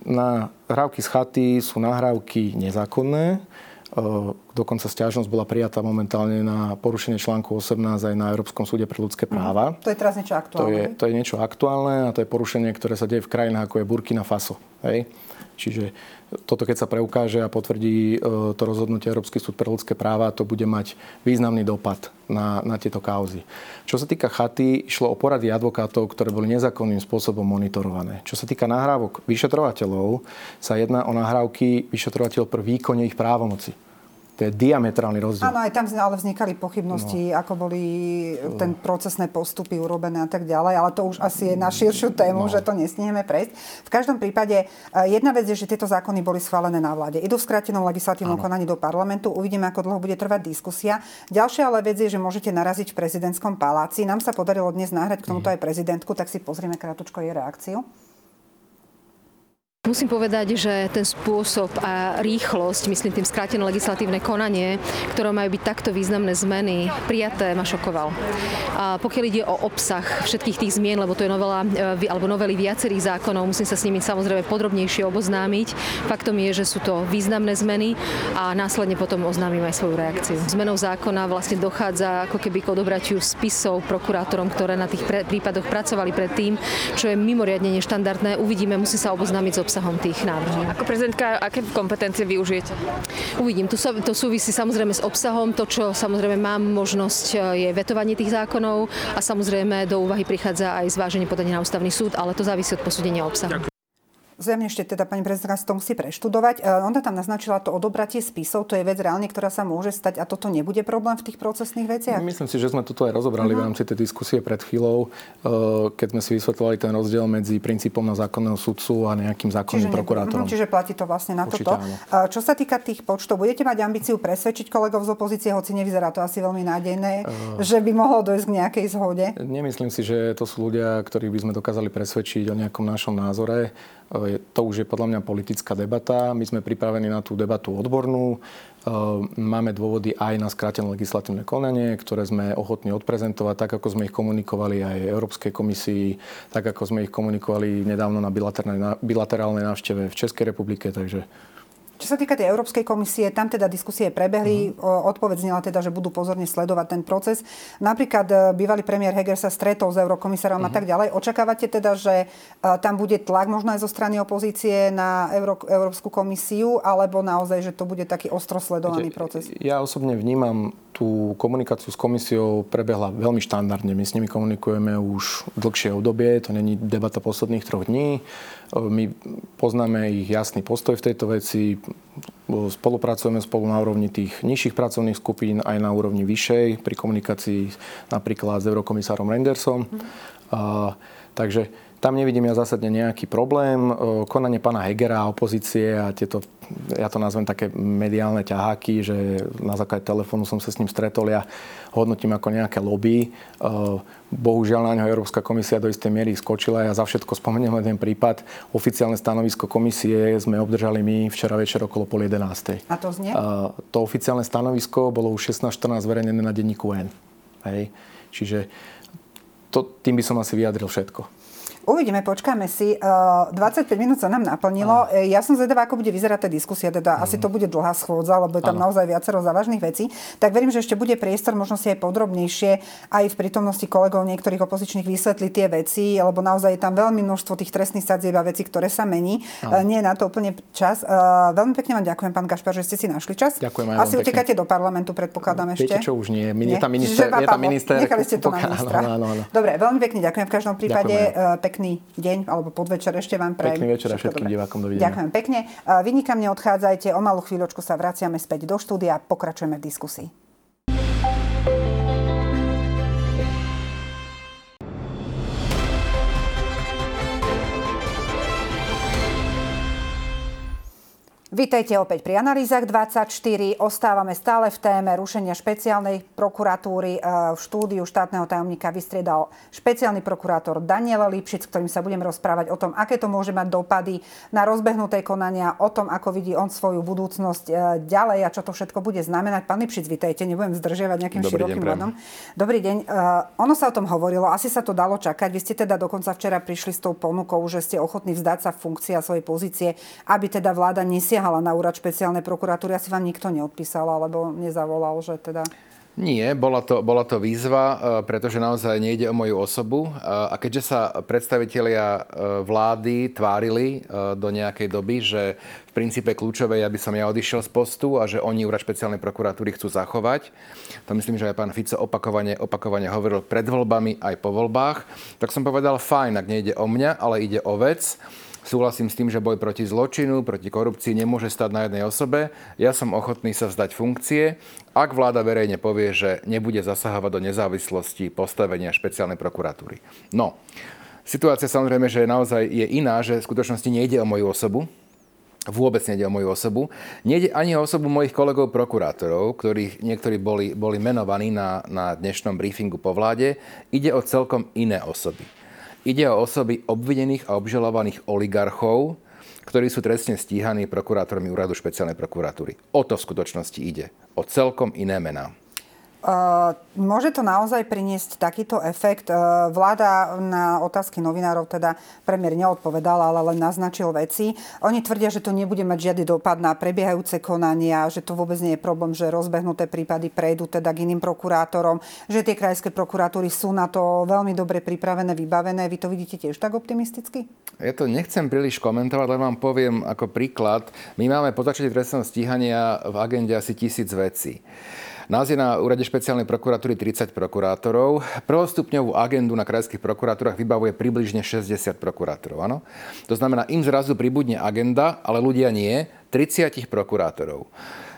nahrávky z chaty sú nahrávky nezákonné. E, dokonca stiažnosť bola prijatá momentálne na porušenie článku 18 aj na Európskom súde pre ľudské mhm. práva. To je teraz niečo aktuálne. To je, to je niečo aktuálne a to je porušenie, ktoré sa deje v krajinách ako je Burkina Faso. Hej? Čiže toto keď sa preukáže a potvrdí e, to rozhodnutie Európsky súd pre ľudské práva, to bude mať významný dopad na, na tieto kauzy. Čo sa týka chaty, išlo o porady advokátov, ktoré boli nezákonným spôsobom monitorované. Čo sa týka nahrávok vyšetrovateľov, sa jedná o nahrávky vyšetrovateľov pre výkone ich právomoci. To je diametrálny rozdiel. Áno, aj tam ale vznikali pochybnosti, no. ako boli ten procesné postupy urobené a tak ďalej, ale to už asi je na širšiu tému, no. že to nesnieme prejsť. V každom prípade, eh, jedna vec je, že tieto zákony boli schválené na vláde. Idú v skrátenom legislatívnom Áno. konaní do parlamentu, uvidíme, ako dlho bude trvať diskusia. Ďalšia ale vec je, že môžete naraziť v prezidentskom paláci. Nám sa podarilo dnes náhrať k tomuto mhm. aj prezidentku, tak si pozrieme krátko jej reakciu. Musím povedať, že ten spôsob a rýchlosť, myslím tým skrátené legislatívne konanie, ktoré majú byť takto významné zmeny, prijaté, ma šokoval. A pokiaľ ide o obsah všetkých tých zmien, lebo to je novela, e, alebo novely viacerých zákonov, musím sa s nimi samozrejme podrobnejšie oboznámiť. Faktom je, že sú to významné zmeny a následne potom oznámim aj svoju reakciu. Zmenou zákona vlastne dochádza ako keby k odobratiu spisov prokurátorom, ktoré na tých prípadoch pracovali predtým, čo je mimoriadne neštandardné. Uvidíme, musí sa oboznámiť s obsahom tých návrhov. Ako prezidentka, aké kompetencie využijete? Uvidím. To, to súvisí samozrejme s obsahom. To, čo samozrejme mám možnosť, je vetovanie tých zákonov a samozrejme do úvahy prichádza aj zváženie podania na ústavný súd, ale to závisí od posúdenia obsahu. Zjavne ešte teda pani prezidentka to musí preštudovať. E, ona tam naznačila to odobratie spisov, to je vec reálne, ktorá sa môže stať a toto nebude problém v tých procesných veciach? Myslím si, že sme toto aj rozobrali uh-huh. v mhm. rámci tej diskusie pred chvíľou, e, keď sme si vysvetľovali ten rozdiel medzi princípom na zákonného sudcu a nejakým zákonným čiže prokurátorom. čiže platí to vlastne na Určite toto. Áno. E, čo sa týka tých počtov, budete mať ambíciu presvedčiť kolegov z opozície, hoci nevyzerá to asi veľmi nádejné, uh, že by mohlo dojsť k nejakej zhode? Nemyslím si, že to sú ľudia, ktorých by sme dokázali presvedčiť o nejakom našom názore. To už je podľa mňa politická debata. My sme pripravení na tú debatu odbornú. Máme dôvody aj na skrátené legislatívne konanie, ktoré sme ochotní odprezentovať, tak ako sme ich komunikovali aj Európskej komisii, tak ako sme ich komunikovali nedávno na bilaterálnej návšteve v Českej republike. Takže čo sa týka tej Európskej komisie, tam teda diskusie prebehli. Uh-huh. Odpoveď znela teda, že budú pozorne sledovať ten proces. Napríklad e, bývalý premiér Heger sa stretol s eurokomisárom uh-huh. a mhm. tak ďalej. Očakávate teda, že e, tam bude tlak možno aj zo strany opozície na Euró- Európsku komisiu, alebo naozaj, že to bude taký ostro sledovaný proces? Ja osobne vnímam tú komunikáciu s komisiou prebehla veľmi štandardne. My s nimi komunikujeme už dlhšie obdobie, to není debata posledných troch dní. My poznáme ich jasný postoj v tejto veci, spolupracujeme spolu na úrovni tých nižších pracovných skupín aj na úrovni vyššej pri komunikácii napríklad s eurokomisárom Rendersom. Mm. A, takže Tam nevidím ja zásadne nejaký problém. Konanie pána Hegera a opozície a tieto, ja to nazvem také mediálne ťaháky, že na základe telefónu som sa s ním stretol, ja hodnotím ako nejaké lobby. Bohužiaľ na ňo Európska komisia do istej miery skočila. Ja za všetko spomeniem len ten prípad. Oficiálne stanovisko komisie sme obdržali my včera večer okolo pol 11. A to znie? To oficiálne stanovisko bolo už 16.14 zverejnené na denníku N. Hej. Čiže to, tým by som asi vyjadril všetko. Uvidíme, počkáme si. 25 minút sa nám naplnilo. Ano. Ja som zvedavá, ako bude vyzerať tá diskusia. Teda ano. asi to bude dlhá schôdza, lebo je tam ano. naozaj viacero závažných vecí. Tak verím, že ešte bude priestor možno si aj podrobnejšie aj v prítomnosti kolegov niektorých opozičných vysvetliť tie veci, lebo naozaj je tam veľmi množstvo tých trestných sadzieb a vecí, ktoré sa mení. Ano. Nie je na to úplne čas. Veľmi pekne vám ďakujem, pán Gašpar, že ste si našli čas. Ďakujem aj Asi utekáte do parlamentu, predpokladám ešte. Viete čo, už nie. nie? Je tam minister. Je tam minister. Nechali ste to na ministra. Dobre, veľmi pekne ďakujem v každom prípade. Ďakujem pekný deň alebo podvečer ešte vám prajem. Pekný večer a všetkým dobre. divákom dovidenia. Ďakujem pekne. Vy nikam neodchádzajte, o malú chvíľočku sa vraciame späť do štúdia a pokračujeme v diskusii. Vítajte opäť pri analýzach 24. Ostávame stále v téme rušenia špeciálnej prokuratúry. E, v štúdiu štátneho tajomníka vystriedal špeciálny prokurátor Daniel Lipšic, ktorým sa budem rozprávať o tom, aké to môže mať dopady na rozbehnuté konania, o tom, ako vidí on svoju budúcnosť e, ďalej a čo to všetko bude znamenať. Pán Lipšic, vítajte, nebudem zdržiavať nejakým Dobrý širokým vodom. Dobrý deň. E, ono sa o tom hovorilo, asi sa to dalo čakať. Vy ste teda dokonca včera prišli s tou ponukou, že ste ochotní vzdať sa funkcie a svojej pozície, aby teda vláda nesia nesiahala na úrad špeciálnej prokuratúry. Asi vám nikto neodpísal alebo nezavolal, že teda... Nie, bola to, bola to výzva, e, pretože naozaj nejde o moju osobu. E, a keďže sa predstavitelia e, vlády tvárili do nejakej doby, že v princípe kľúčové aby som ja odišiel z postu a že oni úrad špeciálnej prokuratúry chcú zachovať, to myslím, že aj pán Fico opakovane, opakovane hovoril pred voľbami aj po voľbách, tak som povedal, fajn, ak nejde o mňa, ale ide o vec Súhlasím s tým, že boj proti zločinu, proti korupcii nemôže stať na jednej osobe. Ja som ochotný sa vzdať funkcie, ak vláda verejne povie, že nebude zasahovať do nezávislosti postavenia špeciálnej prokuratúry. No, situácia samozrejme, že naozaj je iná, že v skutočnosti nejde o moju osobu, Vôbec nejde o moju osobu. Nejde ani o osobu mojich kolegov prokurátorov, ktorých niektorí boli, boli menovaní na, na dnešnom briefingu po vláde. Ide o celkom iné osoby. Ide o osoby obvinených a obžalovaných oligarchov, ktorí sú trestne stíhaní prokurátormi úradu špeciálnej prokuratúry. O to v skutočnosti ide. O celkom iné mená. Uh, môže to naozaj priniesť takýto efekt? Uh, vláda na otázky novinárov teda premiér neodpovedal, ale len naznačil veci. Oni tvrdia, že to nebude mať žiadny dopad na prebiehajúce konania, že to vôbec nie je problém, že rozbehnuté prípady prejdú teda k iným prokurátorom, že tie krajské prokuratúry sú na to veľmi dobre pripravené, vybavené. Vy to vidíte tiež tak optimisticky? Ja to nechcem príliš komentovať, len vám poviem ako príklad. My máme po začatí trestného stíhania v agende asi tisíc vecí. Nás je na úrade špeciálnej prokuratúry 30 prokurátorov. Prvostupňovú agendu na krajských prokuratúrach vybavuje približne 60 prokurátorov. Áno? To znamená, im zrazu pribudne agenda, ale ľudia nie, 30 prokurátorov.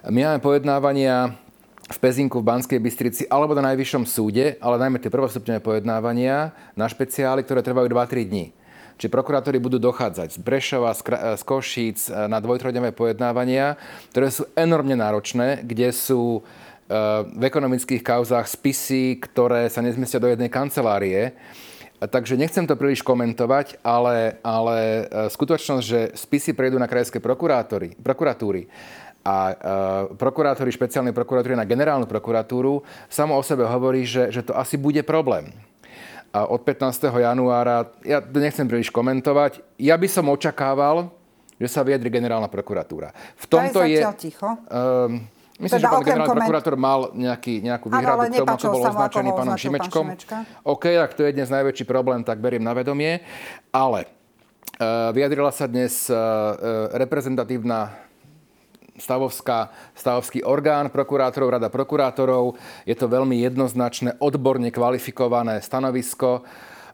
My máme pojednávania v Pezinku, v Banskej Bystrici alebo na Najvyššom súde, ale najmä tie prvostupňové pojednávania na špeciály, ktoré trvajú 2-3 dní. Čiže prokurátori budú dochádzať z Brešova, z Košíc na dvojtrojdňové pojednávania, ktoré sú enormne náročné, kde sú v ekonomických kauzách spisy, ktoré sa nezmestia do jednej kancelárie. Takže nechcem to príliš komentovať, ale, ale e, skutočnosť, že spisy prejdú na krajské prokuratúry a e, prokurátori špeciálnej prokuratúry na generálnu prokuratúru, samo o sebe hovorí, že, že to asi bude problém. A od 15. januára, ja to nechcem príliš komentovať, ja by som očakával, že sa vyjadri generálna prokuratúra. V tomto je... ticho. Um, Myslím, teda že pán generálny koment... prokurátor mal nejaký, nejakú výhradu k tomu, čo bol označený pánom Šimečkom. Pán Šimečka. OK, ak to je dnes najväčší problém, tak beriem na vedomie. Ale uh, vyjadrila sa dnes uh, reprezentatívna stavovská, stavovský orgán prokurátorov, rada prokurátorov. Je to veľmi jednoznačné, odborne kvalifikované stanovisko.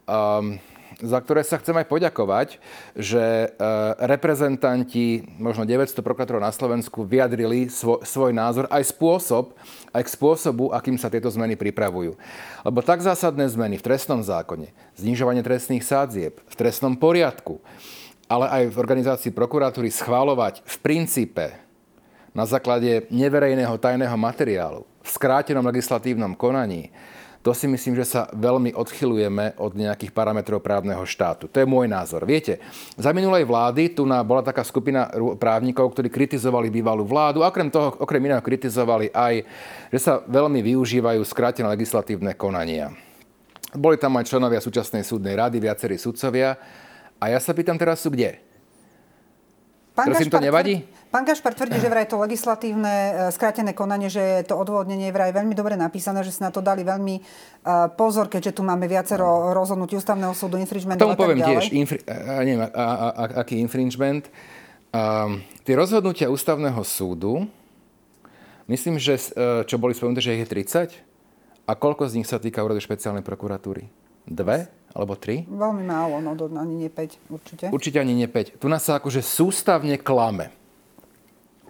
Um, za ktoré sa chcem aj poďakovať, že reprezentanti, možno 900 prokurátorov na Slovensku, vyjadrili svoj, svoj názor aj spôsob, aj k spôsobu, akým sa tieto zmeny pripravujú. Lebo tak zásadné zmeny v trestnom zákone, znižovanie trestných sádzieb, v trestnom poriadku, ale aj v organizácii prokuratúry schváľovať v princípe na základe neverejného tajného materiálu v skrátenom legislatívnom konaní, to si myslím, že sa veľmi odchylujeme od nejakých parametrov právneho štátu. To je môj názor. Viete, za minulej vlády tu na, bola taká skupina právnikov, ktorí kritizovali bývalú vládu. Okrem toho, okrem iného kritizovali aj, že sa veľmi využívajú skrátené legislatívne konania. Boli tam aj členovia súčasnej súdnej rady, viacerí sudcovia. A ja sa pýtam teraz sú kde? Pán im to nevadí? Pán Gašpar tvrdí, že vraj to legislatívne e, skrátené konanie, že je to odvodnenie vraj veľmi dobre napísané, že si na to dali veľmi e, pozor, keďže tu máme viacero rozhodnutí ústavného súdu, infringement Tomu poviem tiež, infri- a, neviem, a, a, a, aký infringement. A, tie rozhodnutia ústavného súdu, myslím, že e, čo boli spomenuté, že ich je 30. A koľko z nich sa týka úradu špeciálnej prokuratúry? Dve? alebo tri. Veľmi málo, no ani nie 5 určite. Určite ani nie 5. Tu nás sa akože sústavne klame.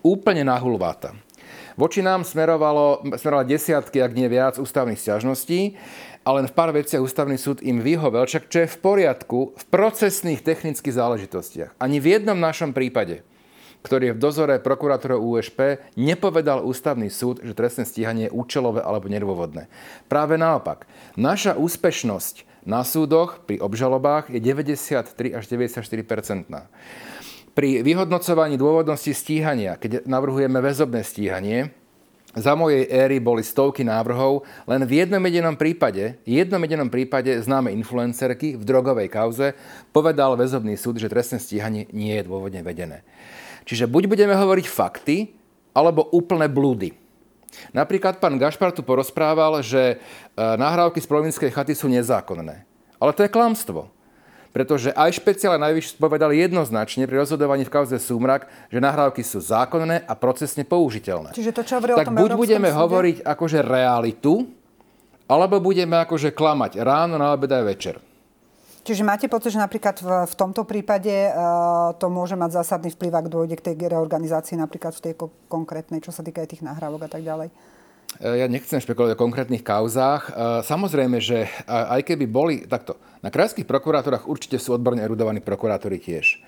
Úplne nahulváta. Voči nám smerovalo, smerovalo desiatky, ak nie viac, ústavných stiažností a len v pár veciach ústavný súd im vyhovel, čak čo je v poriadku v procesných technických záležitostiach. Ani v jednom našom prípade, ktorý je v dozore prokurátorov USP, nepovedal ústavný súd, že trestné stíhanie je účelové alebo nedôvodné. Práve naopak. Naša úspešnosť na súdoch pri obžalobách je 93 až 94 Pri vyhodnocovaní dôvodnosti stíhania, keď navrhujeme väzobné stíhanie, za mojej éry boli stovky návrhov, len v jednom jedinom prípade, jednom jedinom prípade známe influencerky v drogovej kauze povedal väzobný súd, že trestné stíhanie nie je dôvodne vedené. Čiže buď budeme hovoriť fakty, alebo úplné blúdy. Napríklad pán Gašpar tu porozprával, že e, nahrávky z provinskej chaty sú nezákonné. Ale to je klamstvo. Pretože aj špeciálne najvyššie povedali jednoznačne pri rozhodovaní v kauze Súmrak, že nahrávky sú zákonné a procesne použiteľné. Čiže to, čo tak o tom buď budeme súde? hovoriť akože realitu, alebo budeme akože klamať ráno, na obed aj večer. Čiže máte pocit, že napríklad v, v tomto prípade uh, to môže mať zásadný vplyv, ak dôjde k tej reorganizácii napríklad v tej konkrétnej, čo sa týka aj tých nahrávok a tak ďalej? E, ja nechcem špekulovať o konkrétnych kauzách. E, samozrejme, že aj keby boli takto, na krajských prokurátorách určite sú odborne erudovaní prokurátori tiež.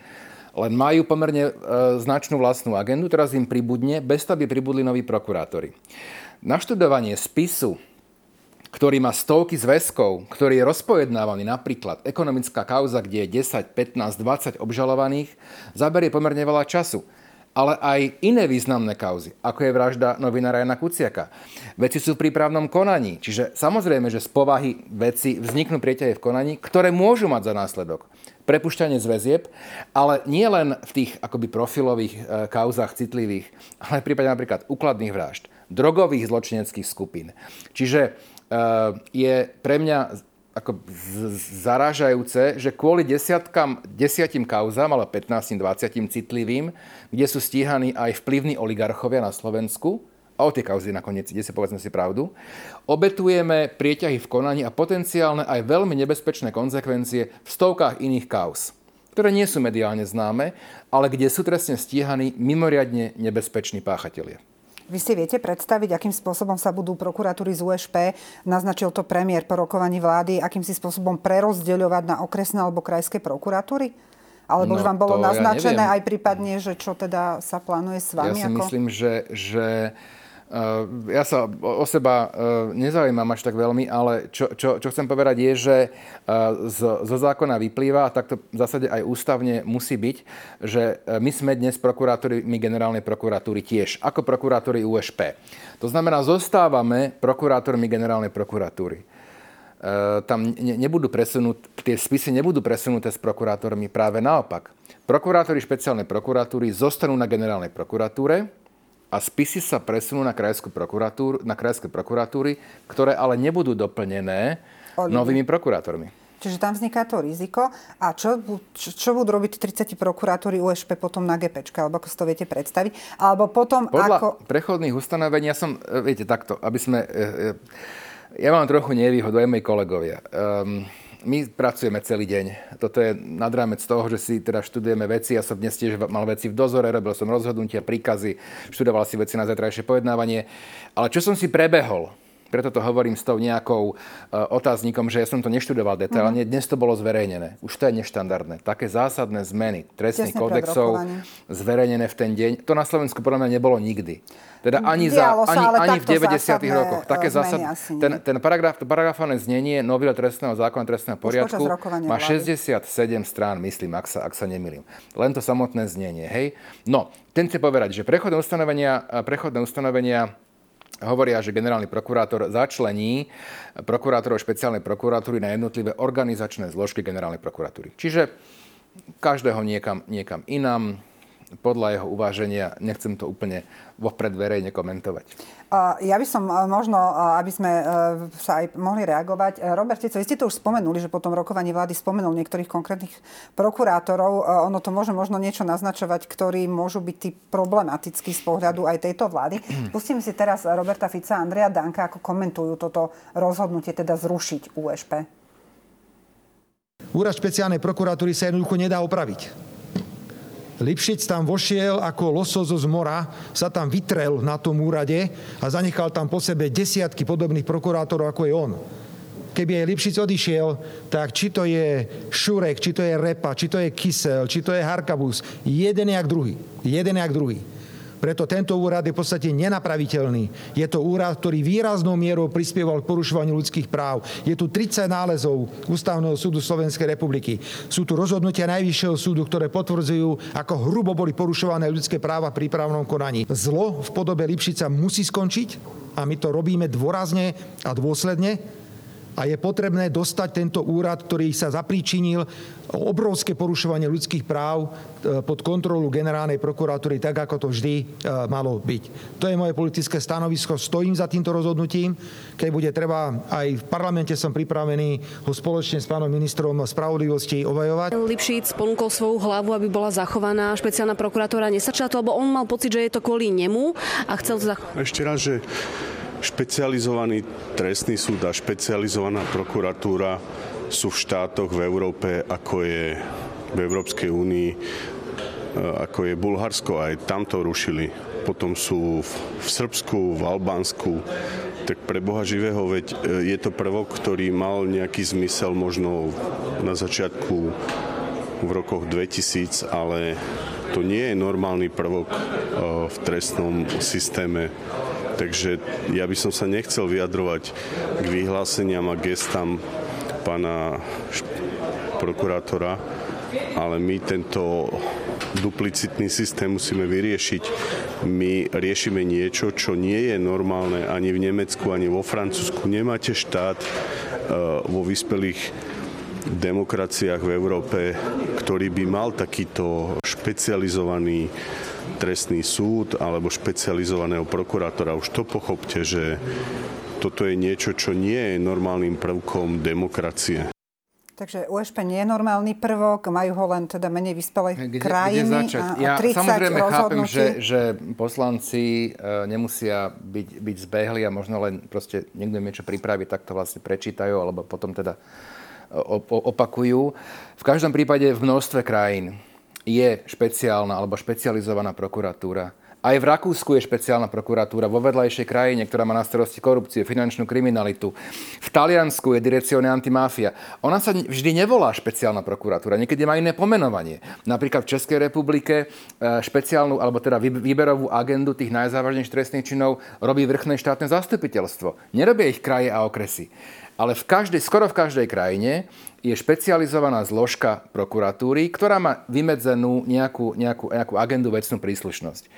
Len majú pomerne značnú vlastnú agendu, teraz im pribudne, bez toho by pribudli noví prokurátori. Naštudovanie spisu ktorý má stovky zväzkov, ktorý je rozpojednávaný, napríklad ekonomická kauza, kde je 10, 15, 20 obžalovaných, zaberie pomerne veľa času ale aj iné významné kauzy, ako je vražda novinára Jana Kuciaka. Veci sú v prípravnom konaní, čiže samozrejme, že z povahy veci vzniknú prieťaje v konaní, ktoré môžu mať za následok prepušťanie z väzieb, ale nie len v tých akoby profilových e, kauzách citlivých, ale v prípade napríklad úkladných vražd, drogových zločineckých skupín. Čiže Eh, je pre mňa ako zarážajúce, že kvôli desiatkam, desiatim kauzám, ale 15-20 citlivým, kde sú stíhaní aj vplyvní oligarchovia na Slovensku, a o tie kauzy nakoniec ide si povedzme si pravdu, obetujeme prieťahy v konaní a potenciálne aj veľmi nebezpečné konsekvencie v stovkách iných kauz, ktoré nie sú mediálne známe, ale kde sú trestne stíhaní mimoriadne nebezpeční páchatelia. Vy si viete predstaviť, akým spôsobom sa budú prokuratúry z USP, naznačil to premiér po rokovaní vlády, akým si spôsobom prerozdeľovať na okresné alebo krajské prokuratúry? Alebo no, už vám bolo naznačené ja aj prípadne, že čo teda sa plánuje s vami? Ja si ako? myslím, že, že ja sa o seba eh, nezaujímam až tak veľmi, ale čo, čo, čo chcem povedať je, že eh, z, zo zákona vyplýva, a takto v zásade aj ústavne musí byť, že my sme dnes prokurátori, my generálnej prokuratúry tiež, ako prokurátori USP. To znamená, zostávame prokurátormi generálnej prokuratúry. Tam ne, nebudú presunúť, tie spisy nebudú presunuté s prokurátormi, práve naopak. Prokurátori špeciálnej prokuratúry zostanú na generálnej prokuratúre, a spisy sa presunú na, krajskú prokuratúru, na krajské prokuratúry, ktoré ale nebudú doplnené novými prokurátormi. Čiže tam vzniká to riziko. A čo, čo, čo budú robiť 30 prokurátori USP potom na GP, alebo ako si to viete predstaviť? Alebo potom Podľa ako... prechodných ustanovení, ja som, e, viete, takto, aby sme... E, e, ja mám trochu nevýhodu, aj moji kolegovia. Um, my pracujeme celý deň. Toto je nad rámec toho, že si teda študujeme veci. Ja som dnes tiež mal veci v dozore, robil som rozhodnutia, príkazy, študoval si veci na zajtrajšie pojednávanie. Ale čo som si prebehol, preto to hovorím s tou nejakou uh, otáznikom, že ja som to neštudoval detailne. Mm-hmm. Dnes to bolo zverejnené. Už to je neštandardné. Také zásadné zmeny trestných kódexov zverejnené v ten deň. To na Slovensku podľa mňa nebolo nikdy. Teda ani, za, sa, ani, ani v 90. rokoch. Také zásad, ten, ten paragraf, to paragrafované znenie nového trestného zákona trestného poriadku má 67 strán, myslím, ak sa, ak sa nemýlim. Len to samotné znenie. Hej? No, ten chce povedať, že prechodné ustanovenia, prechodné ustanovenia hovoria, že generálny prokurátor začlení prokurátorov špeciálnej prokuratúry na jednotlivé organizačné zložky generálnej prokuratúry. Čiže každého niekam, niekam inám, podľa jeho uváženia, nechcem to úplne vopred verejne komentovať. Ja by som možno, aby sme e, sa aj mohli reagovať. E, Robert Tico, vy ste to už spomenuli, že po tom rokovaní vlády spomenul niektorých konkrétnych prokurátorov. E, ono to môže možno niečo naznačovať, ktorí môžu byť tí problematickí z pohľadu aj tejto vlády. Pustíme si teraz Roberta Fica a Andrea Danka, ako komentujú toto rozhodnutie, teda zrušiť USP. Úrad špeciálnej prokuratúry sa jednoducho nedá opraviť Lipšic tam vošiel ako losozo z mora, sa tam vytrel na tom úrade a zanechal tam po sebe desiatky podobných prokurátorov, ako je on. Keby aj Lipšic odišiel, tak či to je Šurek, či to je Repa, či to je Kysel, či to je Harkabus, jeden jak druhý. Jeden jak druhý. Preto tento úrad je v podstate nenapraviteľný. Je to úrad, ktorý výraznou mierou prispieval k porušovaniu ľudských práv. Je tu 30 nálezov Ústavného súdu Slovenskej republiky. Sú tu rozhodnutia Najvyššieho súdu, ktoré potvrdzujú, ako hrubo boli porušované ľudské práva pri právnom konaní. Zlo v podobe Lipšica musí skončiť a my to robíme dôrazne a dôsledne a je potrebné dostať tento úrad, ktorý sa zapríčinil obrovské porušovanie ľudských práv e, pod kontrolu generálnej prokuratúry, tak ako to vždy e, malo byť. To je moje politické stanovisko, stojím za týmto rozhodnutím. Keď bude treba, aj v parlamente som pripravený ho spoločne s pánom ministrom spravodlivosti obajovať. Lipšic ponúkol svoju hlavu, aby bola zachovaná špeciálna prokuratúra. Nesačala to, lebo on mal pocit, že je to kvôli nemu a chcel to zachovať. Ešte raz, že Špecializovaný trestný súd a špecializovaná prokuratúra sú v štátoch v Európe, ako je v Európskej únii, e, ako je Bulharsko, aj tam to rušili. Potom sú v Srbsku, v Albánsku, tak pre Boha živého, veď e, je to prvok, ktorý mal nejaký zmysel možno na začiatku v rokoch 2000, ale to nie je normálny prvok e, v trestnom systéme Takže ja by som sa nechcel vyjadrovať k vyhláseniam a gestám pána prokurátora, ale my tento duplicitný systém musíme vyriešiť. My riešime niečo, čo nie je normálne ani v Nemecku, ani vo Francúzsku. Nemáte štát e, vo vyspelých demokraciách v Európe, ktorý by mal takýto špecializovaný trestný súd alebo špecializovaného prokurátora. Už to pochopte, že toto je niečo, čo nie je normálnym prvkom demokracie. Takže USP nie je normálny prvok, majú ho len teda menej vyspelej kde, krajiny. Kde začať? A, ja 30 samozrejme chápem, že, že poslanci e, nemusia byť, byť zbehli a možno len proste niekto im niečo pripraví, tak to vlastne prečítajú alebo potom teda opakujú. V každom prípade v množstve krajín je špeciálna alebo špecializovaná prokuratúra. Aj v Rakúsku je špeciálna prokuratúra, vo vedľajšej krajine, ktorá má na starosti korupciu, finančnú kriminalitu. V Taliansku je Direzione antimafia. Ona sa vždy nevolá špeciálna prokuratúra, niekedy má iné pomenovanie. Napríklad v Českej republike e, špeciálnu, alebo teda výberovú agendu tých najzávažnejších trestných činov robí vrchné štátne zastupiteľstvo. Nerobia ich kraje a okresy. Ale v každej, skoro v každej krajine je špecializovaná zložka prokuratúry, ktorá má vymedzenú nejakú, nejakú, nejakú agendu vecnú príslušnosť.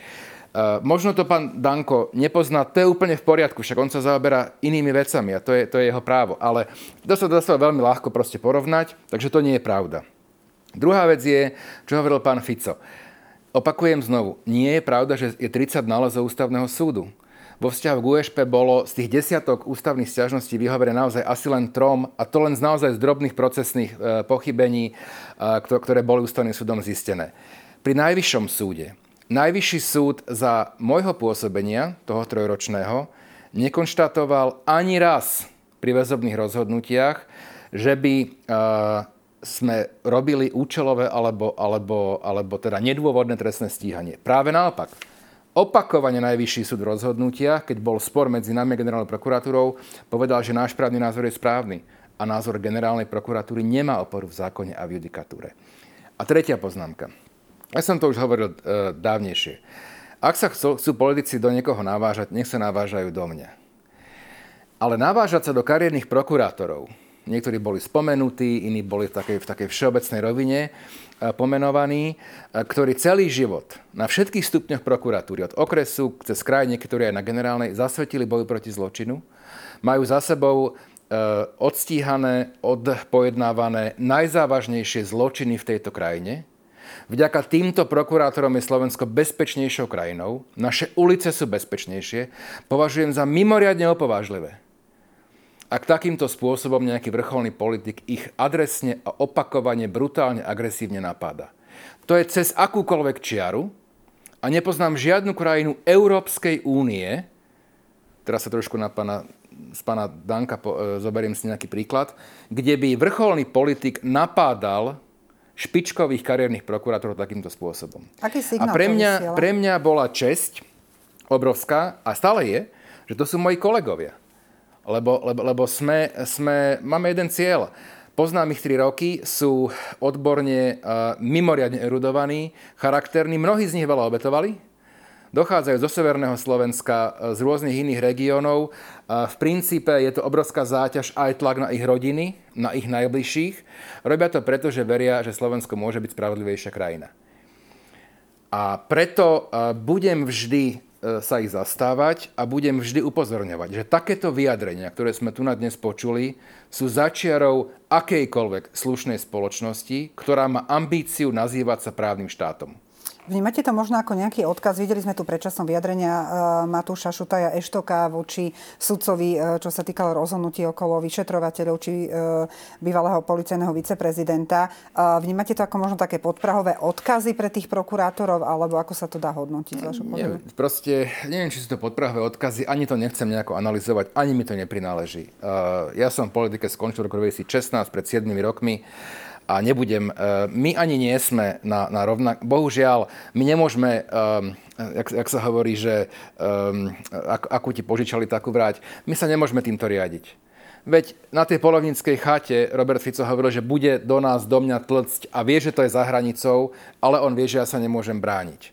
Uh, možno to pán Danko nepozná, to je úplne v poriadku, však on sa zaoberá inými vecami a to je, to je jeho právo. Ale to sa dá sa veľmi ľahko proste porovnať, takže to nie je pravda. Druhá vec je, čo hovoril pán Fico. Opakujem znovu, nie je pravda, že je 30 nálezov ústavného súdu vo vzťahu k USP bolo z tých desiatok ústavných stiažností vyhovené naozaj asi len trom, a to len z naozaj z drobných procesných e, pochybení, e, ktoré boli ústavným súdom zistené. Pri Najvyššom súde, Najvyšší súd za môjho pôsobenia, toho trojročného, nekonštatoval ani raz pri väzobných rozhodnutiach, že by sme robili účelové alebo, alebo, alebo teda nedôvodné trestné stíhanie. Práve naopak. Opakovane Najvyšší súd v rozhodnutiach, keď bol spor medzi nami a generálnou prokuratúrou, povedal, že náš právny názor je správny a názor generálnej prokuratúry nemá oporu v zákone a v judikatúre. A tretia poznámka. Ja som to už hovoril e, dávnejšie. Ak sa chcú, chcú politici do niekoho navážať, nech sa navážajú do mňa. Ale navážať sa do kariérnych prokurátorov, Niektorí boli spomenutí, iní boli v takej, v takej všeobecnej rovine e, pomenovaní, e, ktorí celý život na všetkých stupňoch prokuratúry, od okresu cez kraj, niektorí aj na generálnej, zasvetili boju proti zločinu. Majú za sebou e, odstíhané, odpojednávané najzávažnejšie zločiny v tejto krajine. Vďaka týmto prokurátorom je Slovensko bezpečnejšou krajinou. Naše ulice sú bezpečnejšie. Považujem za mimoriadne opovážlivé ak takýmto spôsobom nejaký vrcholný politik ich adresne a opakovane, brutálne, agresívne napáda. To je cez akúkoľvek čiaru a nepoznám žiadnu krajinu Európskej únie, teraz sa trošku na pana, z pána Danka po, e, zoberiem si nejaký príklad, kde by vrcholný politik napádal špičkových kariérnych prokurátorov takýmto spôsobom. Aký signál a pre mňa, pre mňa bola česť obrovská, a stále je, že to sú moji kolegovia lebo, lebo, lebo sme, sme, máme jeden cieľ. Poznám ich 3 roky, sú odborne uh, mimoriadne erudovaní, charakterní, mnohí z nich veľa obetovali, dochádzajú zo severného Slovenska, z rôznych iných regiónov. V princípe je to obrovská záťaž aj tlak na ich rodiny, na ich najbližších. Robia to preto, že veria, že Slovensko môže byť spravodlivejšia krajina. A preto budem vždy E, sa ich zastávať a budem vždy upozorňovať, že takéto vyjadrenia, ktoré sme tu na dnes počuli, sú začiarou akejkoľvek slušnej spoločnosti, ktorá má ambíciu nazývať sa právnym štátom. Vnímate to možno ako nejaký odkaz? Videli sme tu predčasom vyjadrenia uh, Matúša Šutaja Eštoka voči sudcovi, uh, čo sa týkalo rozhodnutí okolo vyšetrovateľov či uh, bývalého policajného viceprezidenta. Vnímate to ako možno také podprahové odkazy pre tých prokurátorov, alebo ako sa to dá hodnotiť pohľadu? Proste, neviem, či sú to podprahové odkazy, ani to nechcem nejako analyzovať, ani mi to neprináleží. Ja som v politike skončil v roku 2016, pred 7 rokmi a nebudem. E, my ani nie sme na, na rovnak... Bohužiaľ, my nemôžeme, um, jak, jak sa hovorí, že um, ak, akú ti požičali, takú vrať. My sa nemôžeme týmto riadiť. Veď na tej polovníckej chate Robert Fico hovoril, že bude do nás, do mňa tlcť a vie, že to je za hranicou, ale on vie, že ja sa nemôžem brániť.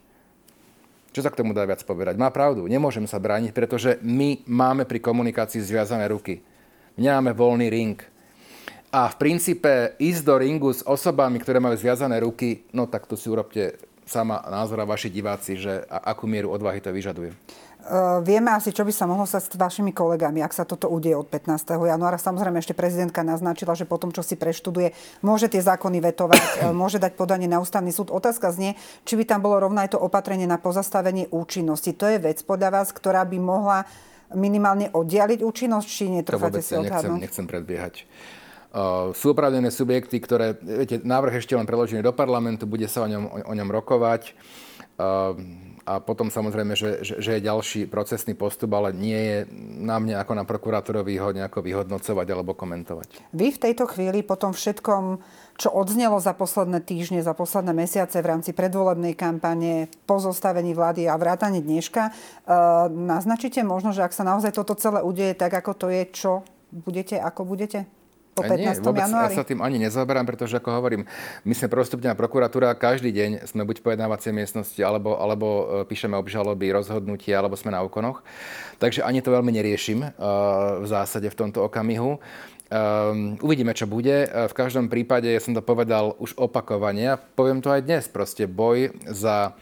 Čo sa k tomu dá viac povedať? Má pravdu, nemôžem sa brániť, pretože my máme pri komunikácii zviazané ruky. Nemáme voľný ring. A v princípe ísť do ringu s osobami, ktoré majú zviazané ruky, no tak to si urobte sama názor a vaši diváci, že akú mieru odvahy to vyžaduje. Uh, vieme asi, čo by sa mohlo stať s vašimi kolegami, ak sa toto udeje od 15. januára. Samozrejme, ešte prezidentka naznačila, že potom, čo si preštuduje, môže tie zákony vetovať, môže dať podanie na ústavný súd. Otázka znie, či by tam bolo rovno aj to opatrenie na pozastavenie účinnosti. To je vec podľa vás, ktorá by mohla minimálne oddialiť účinnosť, či netrúfate si odhadnúť? Nechcem, nechcem predbiehať. Uh, sú oprávnené subjekty, ktoré, viete, návrh ešte len preložený do parlamentu, bude sa o ňom, o, ňom rokovať. Uh, a potom samozrejme, že, že, že je ďalší procesný postup, ale nie je na mne ako na prokurátorovi ho nejako vyhodnocovať alebo komentovať. Vy v tejto chvíli po tom všetkom, čo odznelo za posledné týždne, za posledné mesiace v rámci predvolebnej kampane, po zostavení vlády a vrátane dneška, uh, naznačíte možno, že ak sa naozaj toto celé udeje tak, ako to je, čo budete, ako budete? Po 15. Nie, vôbec januári? ja sa tým ani nezaberám, pretože ako hovorím, my sme prvostupňová prokuratúra, každý deň sme buď pojednávacie miestnosti, alebo, alebo e, píšeme obžaloby, rozhodnutia, alebo sme na úkonoch. Takže ani to veľmi neriešim uh, v zásade v tomto okamihu. Um, uvidíme, čo bude. V každom prípade, ja som to povedal už opakovane a poviem to aj dnes, proste boj za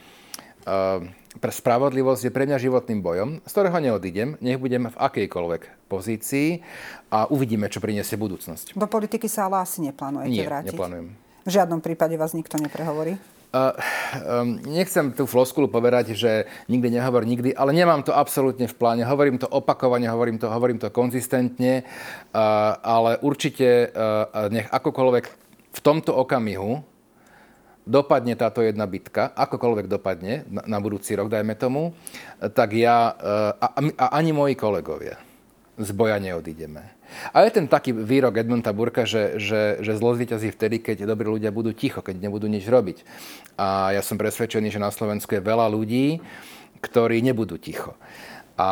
uh, pre spravodlivosť je pre mňa životným bojom, z ktorého neodídem, nech budem v akejkoľvek pozícii a uvidíme, čo priniesie budúcnosť. Do politiky sa ale asi neplánujete Nie, vrátiť? neplánujem. V žiadnom prípade vás nikto neprehovorí? Uh, um, nechcem tú floskulu povedať, že nikdy nehovor nikdy, ale nemám to absolútne v pláne. Hovorím to opakovane, hovorím to, hovorím to konzistentne, uh, ale určite uh, nech akokoľvek v tomto okamihu dopadne táto jedna bitka, akokoľvek dopadne na, na budúci rok, dajme tomu, tak ja a, a ani moji kolegovia z boja neodídeme. A je ten taký výrok Edmunta Burka, že, že, že zlo zvýťazí vtedy, keď dobrí ľudia budú ticho, keď nebudú nič robiť. A ja som presvedčený, že na Slovensku je veľa ľudí, ktorí nebudú ticho. A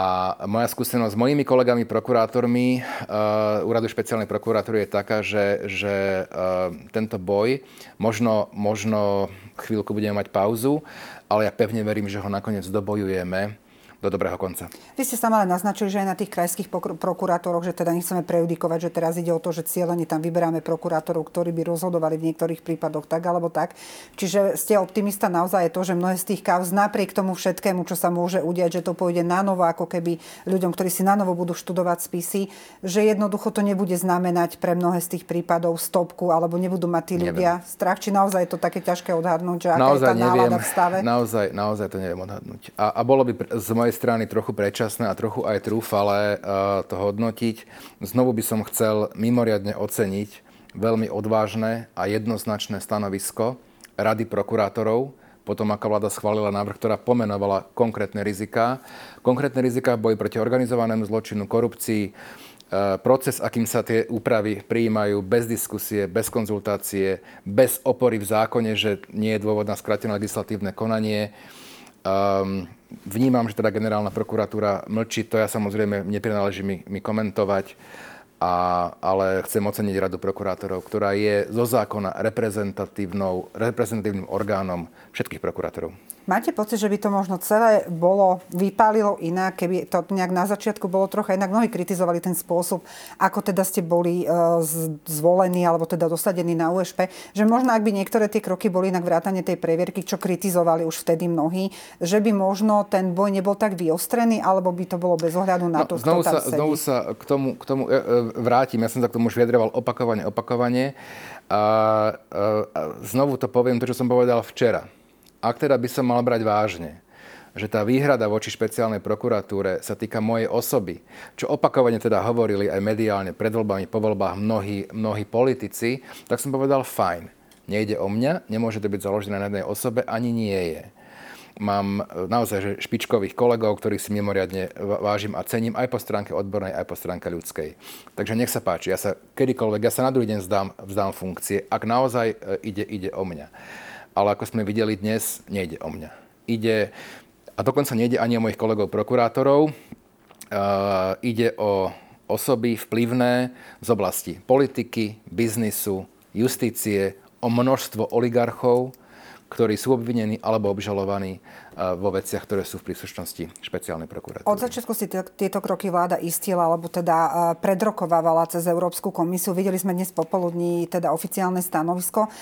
moja skúsenosť s mojimi kolegami, prokurátormi uh, Úradu špeciálnej prokuratúry je taká, že, že uh, tento boj, možno, možno chvíľku budeme mať pauzu, ale ja pevne verím, že ho nakoniec dobojujeme do dobrého konca. Vy ste sa ale naznačili, že aj na tých krajských prokurátoroch, že teda nechceme prejudikovať, že teraz ide o to, že cieľene tam vyberáme prokurátorov, ktorí by rozhodovali v niektorých prípadoch tak alebo tak. Čiže ste optimista naozaj je to, že mnohé z tých kauz napriek tomu všetkému, čo sa môže udiať, že to pôjde na novo, ako keby ľuďom, ktorí si na novo budú študovať spisy, že jednoducho to nebude znamenať pre mnohé z tých prípadov stopku, alebo nebudú mať tí neviem. ľudia strach, či naozaj je to také ťažké odhadnúť, že aká je tá neviem, nálada v stave? Naozaj, naozaj to neviem odhadnúť. A, a bolo by z mojej mojej strany trochu predčasné a trochu aj trúfale uh, to hodnotiť. Znovu by som chcel mimoriadne oceniť veľmi odvážne a jednoznačné stanovisko Rady prokurátorov, potom ako vláda schválila návrh, ktorá pomenovala konkrétne rizika. Konkrétne rizika v boji proti organizovanému zločinu, korupcii, uh, proces, akým sa tie úpravy prijímajú bez diskusie, bez konzultácie, bez opory v zákone, že nie je dôvod na skratené legislatívne konanie. Um, vnímam, že teda generálna prokuratúra mlčí, to ja samozrejme neprináleží mi, mi komentovať, a, ale chcem oceniť radu prokurátorov, ktorá je zo zákona reprezentatívnym orgánom všetkých prokurátorov. Máte pocit, že by to možno celé bolo, vypálilo inak, keby to nejak na začiatku bolo trocha inak? Mnohí kritizovali ten spôsob, ako teda ste boli uh, zvolení alebo teda dosadení na USP, že možno ak by niektoré tie kroky boli inak vrátane tej previerky, čo kritizovali už vtedy mnohí, že by možno ten boj nebol tak vyostrený, alebo by to bolo bez ohľadu na no, to, znovu kto tam sa, sedí. Znovu sa k tomu, k tomu e, e, vrátim. Ja som sa k tomu už vyjadroval opakovane, opakovane. A, a znovu to poviem, to, čo som povedal včera ak teda by som mal brať vážne, že tá výhrada voči špeciálnej prokuratúre sa týka mojej osoby, čo opakovane teda hovorili aj mediálne pred voľbami, po voľbách mnohí, mnohí politici, tak som povedal fajn. Nejde o mňa, nemôže to byť založené na jednej osobe, ani nie je. Mám e, naozaj že špičkových kolegov, ktorých si mimoriadne vážim a cením aj po stránke odbornej, aj po stránke ľudskej. Takže nech sa páči, ja sa kedykoľvek, ja sa na druhý deň vzdám, vzdám funkcie, ak naozaj e, ide, ide o mňa ale ako sme videli dnes, nejde o mňa. Ide, a dokonca nejde ani o mojich kolegov prokurátorov, uh, ide o osoby vplyvné z oblasti politiky, biznisu, justície, o množstvo oligarchov, ktorí sú obvinení alebo obžalovaní vo veciach, ktoré sú v príslušnosti špeciálnej prokuratúry. Od začiatku si tieto kroky vláda istila, alebo teda predrokovávala cez Európsku komisiu. Videli sme dnes popoludní teda oficiálne stanovisko.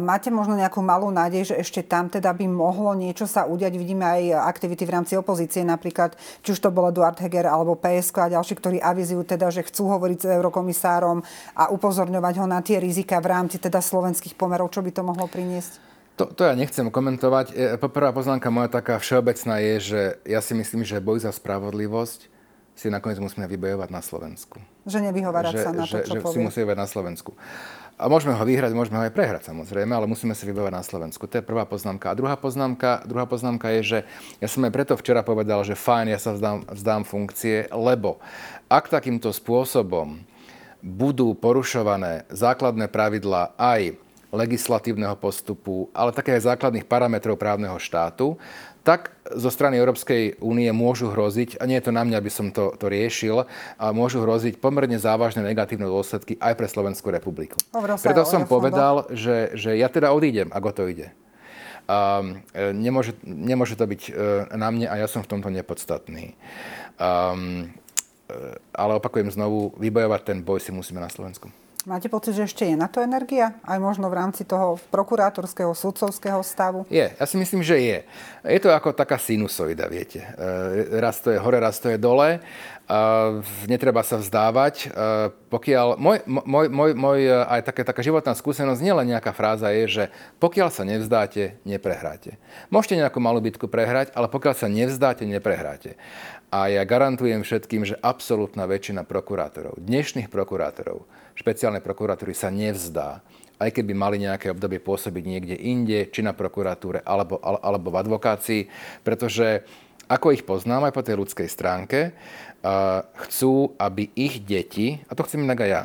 Máte možno nejakú malú nádej, že ešte tam teda by mohlo niečo sa udiať? Vidíme aj aktivity v rámci opozície, napríklad, či už to bolo Duart Heger alebo PSK a ďalší, ktorí avizujú teda, že chcú hovoriť s eurokomisárom a upozorňovať ho na tie rizika v rámci teda slovenských pomerov. Čo by to mohlo priniesť? To, to ja nechcem komentovať. E, prvá poznámka moja taká všeobecná je, že ja si myslím, že boj za spravodlivosť si nakoniec musíme vybojovať na Slovensku. Že nevyhovárať že, sa na to, že, čo že povie. si musíme vyhovať na Slovensku. A môžeme ho vyhrať, môžeme ho aj prehrať samozrejme, ale musíme si vybojovať na Slovensku. To je prvá poznámka. A druhá poznámka, druhá poznámka je, že ja som aj preto včera povedal, že fajn, ja sa vzdám, vzdám funkcie, lebo ak takýmto spôsobom budú porušované základné pravidlá aj legislatívneho postupu, ale také aj základných parametrov právneho štátu, tak zo strany Európskej únie môžu hroziť, a nie je to na mňa, aby som to, to riešil, a môžu hroziť pomerne závažné negatívne dôsledky aj pre Slovenskú republiku. Preto som povedal, že, že ja teda odídem, ako to ide. E, nemôže, nemôže to byť e, na mne a ja som v tomto nepodstatný. Um, ale opakujem znovu, vybojovať ten boj si musíme na Slovensku. Máte pocit, že ešte je na to energia? Aj možno v rámci toho prokurátorského, sudcovského stavu? Je, ja si myslím, že je. Je to ako taká sinusoida, viete. E, raz to je hore, raz to je dole. E, netreba sa vzdávať. E, pokiaľ, môj, môj, môj, môj aj také, taká životná skúsenosť, nielen nejaká fráza je, že pokiaľ sa nevzdáte, neprehráte. Môžete nejakú malú bitku prehrať, ale pokiaľ sa nevzdáte, neprehráte. A ja garantujem všetkým, že absolútna väčšina prokurátorov, dnešných prokurátorov, špeciálnej prokuratúry sa nevzdá. Aj keby mali nejaké obdobie pôsobiť niekde inde, či na prokuratúre, alebo, alebo v advokácii, pretože ako ich poznám aj po tej ľudskej stránke, chcú, aby ich deti, a to chcem inak aj ja,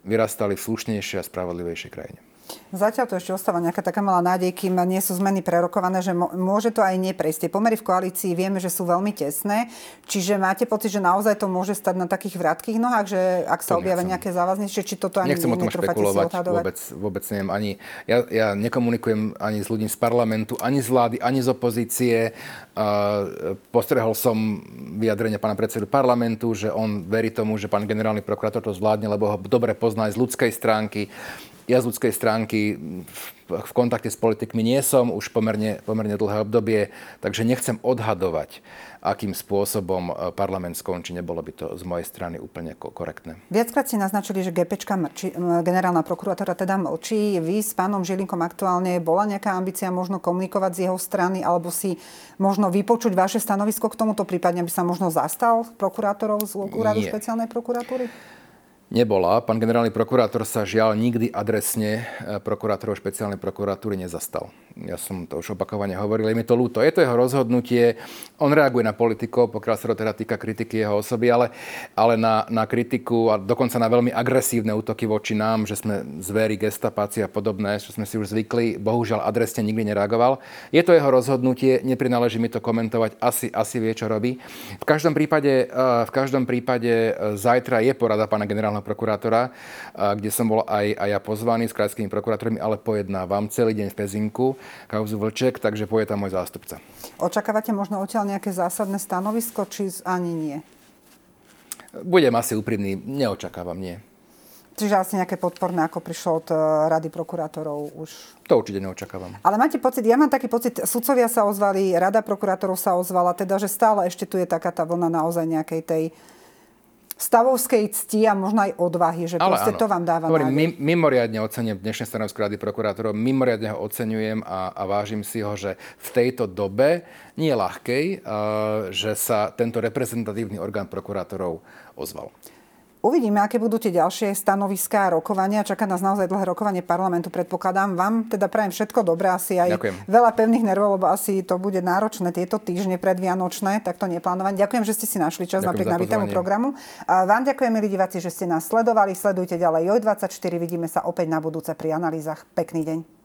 vyrastali v slušnejšej a spravodlivejšej krajine. Zatiaľ to ešte ostáva nejaká taká malá nádej, kým nie sú zmeny prerokované, že môže to aj neprejsť. Tie pomery v koalícii vieme, že sú veľmi tesné, čiže máte pocit, že naozaj to môže stať na takých vrátkých nohách, že ak sa objavia nejaké závaznejšie, či toto ani Nechcem o tom špekulovať, vôbec, vôbec neviem. Ani, ja, ja nekomunikujem ani s ľuďmi z parlamentu, ani z vlády, ani z opozície. Uh, postrehol som vyjadrenie pána predsedu parlamentu, že on verí tomu, že pán generálny prokurátor to zvládne, lebo ho dobre pozná aj z ľudskej stránky. Ja z ľudskej stránky v kontakte s politikmi nie som už pomerne, pomerne dlhé obdobie, takže nechcem odhadovať, akým spôsobom e, parlament skončí. Nebolo by to z mojej strany úplne korektné. Viackrát si naznačili, že GPčka mrči, generálna prokurátora teda mlčí. Vy s pánom Žilinkom aktuálne bola nejaká ambícia možno komunikovať z jeho strany alebo si možno vypočuť vaše stanovisko k tomuto, prípadne by sa možno zastal prokurátorov z úradu špeciálnej prokuratúry? Nebola. Pán generálny prokurátor sa žiaľ nikdy adresne e, prokurátorov špeciálnej prokuratúry nezastal. Ja som to už opakovane hovoril, je mi to ľúto. Je to jeho rozhodnutie, on reaguje na politikov, pokiaľ sa to teda týka kritiky jeho osoby, ale, ale na, na kritiku a dokonca na veľmi agresívne útoky voči nám, že sme zvery, gestapáci a podobné, čo sme si už zvykli, bohužiaľ adresne nikdy nereagoval. Je to jeho rozhodnutie, neprináleží mi to komentovať, asi, asi vie, čo robí. V každom prípade, e, v každom prípade e, zajtra je porada pána generálneho prokurátora, kde som bol aj, aj ja pozvaný s krajskými prokurátormi, ale pojednávam celý deň v Pezinku kauzu Vlček, takže poje tam môj zástupca. Očakávate možno odtiaľ nejaké zásadné stanovisko, či ani nie? Budem asi úprimný, neočakávam, nie. Čiže asi nejaké podporné, ako prišlo od e, Rady prokurátorov už? To určite neočakávam. Ale máte pocit, ja mám taký pocit, sudcovia sa ozvali, Rada prokurátorov sa ozvala, teda, že stále ešte tu je taká tá vlna naozaj nejakej tej stavovskej cti a možno aj odvahy, že Ale proste áno. to vám dáva Hovorím, mim, mimoriadne ocením dnešné stanovisko Rady prokurátorov, mimoriadne ho oceňujem a, a vážim si ho, že v tejto dobe, nie ľahkej, uh, že sa tento reprezentatívny orgán prokurátorov ozval. Uvidíme, aké budú tie ďalšie stanoviská a rokovania. Čaká nás naozaj dlhé rokovanie parlamentu, predpokladám. Vám teda prajem všetko dobré, asi aj Ďakujem. veľa pevných nervov, lebo asi to bude náročné tieto týždne predvianočné, tak to neplánovať. Ďakujem, že ste si našli čas Ďakujem napriek nabitému programu. A vám ďakujem, milí diváci, že ste nás sledovali. Sledujte ďalej JOJ24. Vidíme sa opäť na budúce pri analýzach. Pekný deň.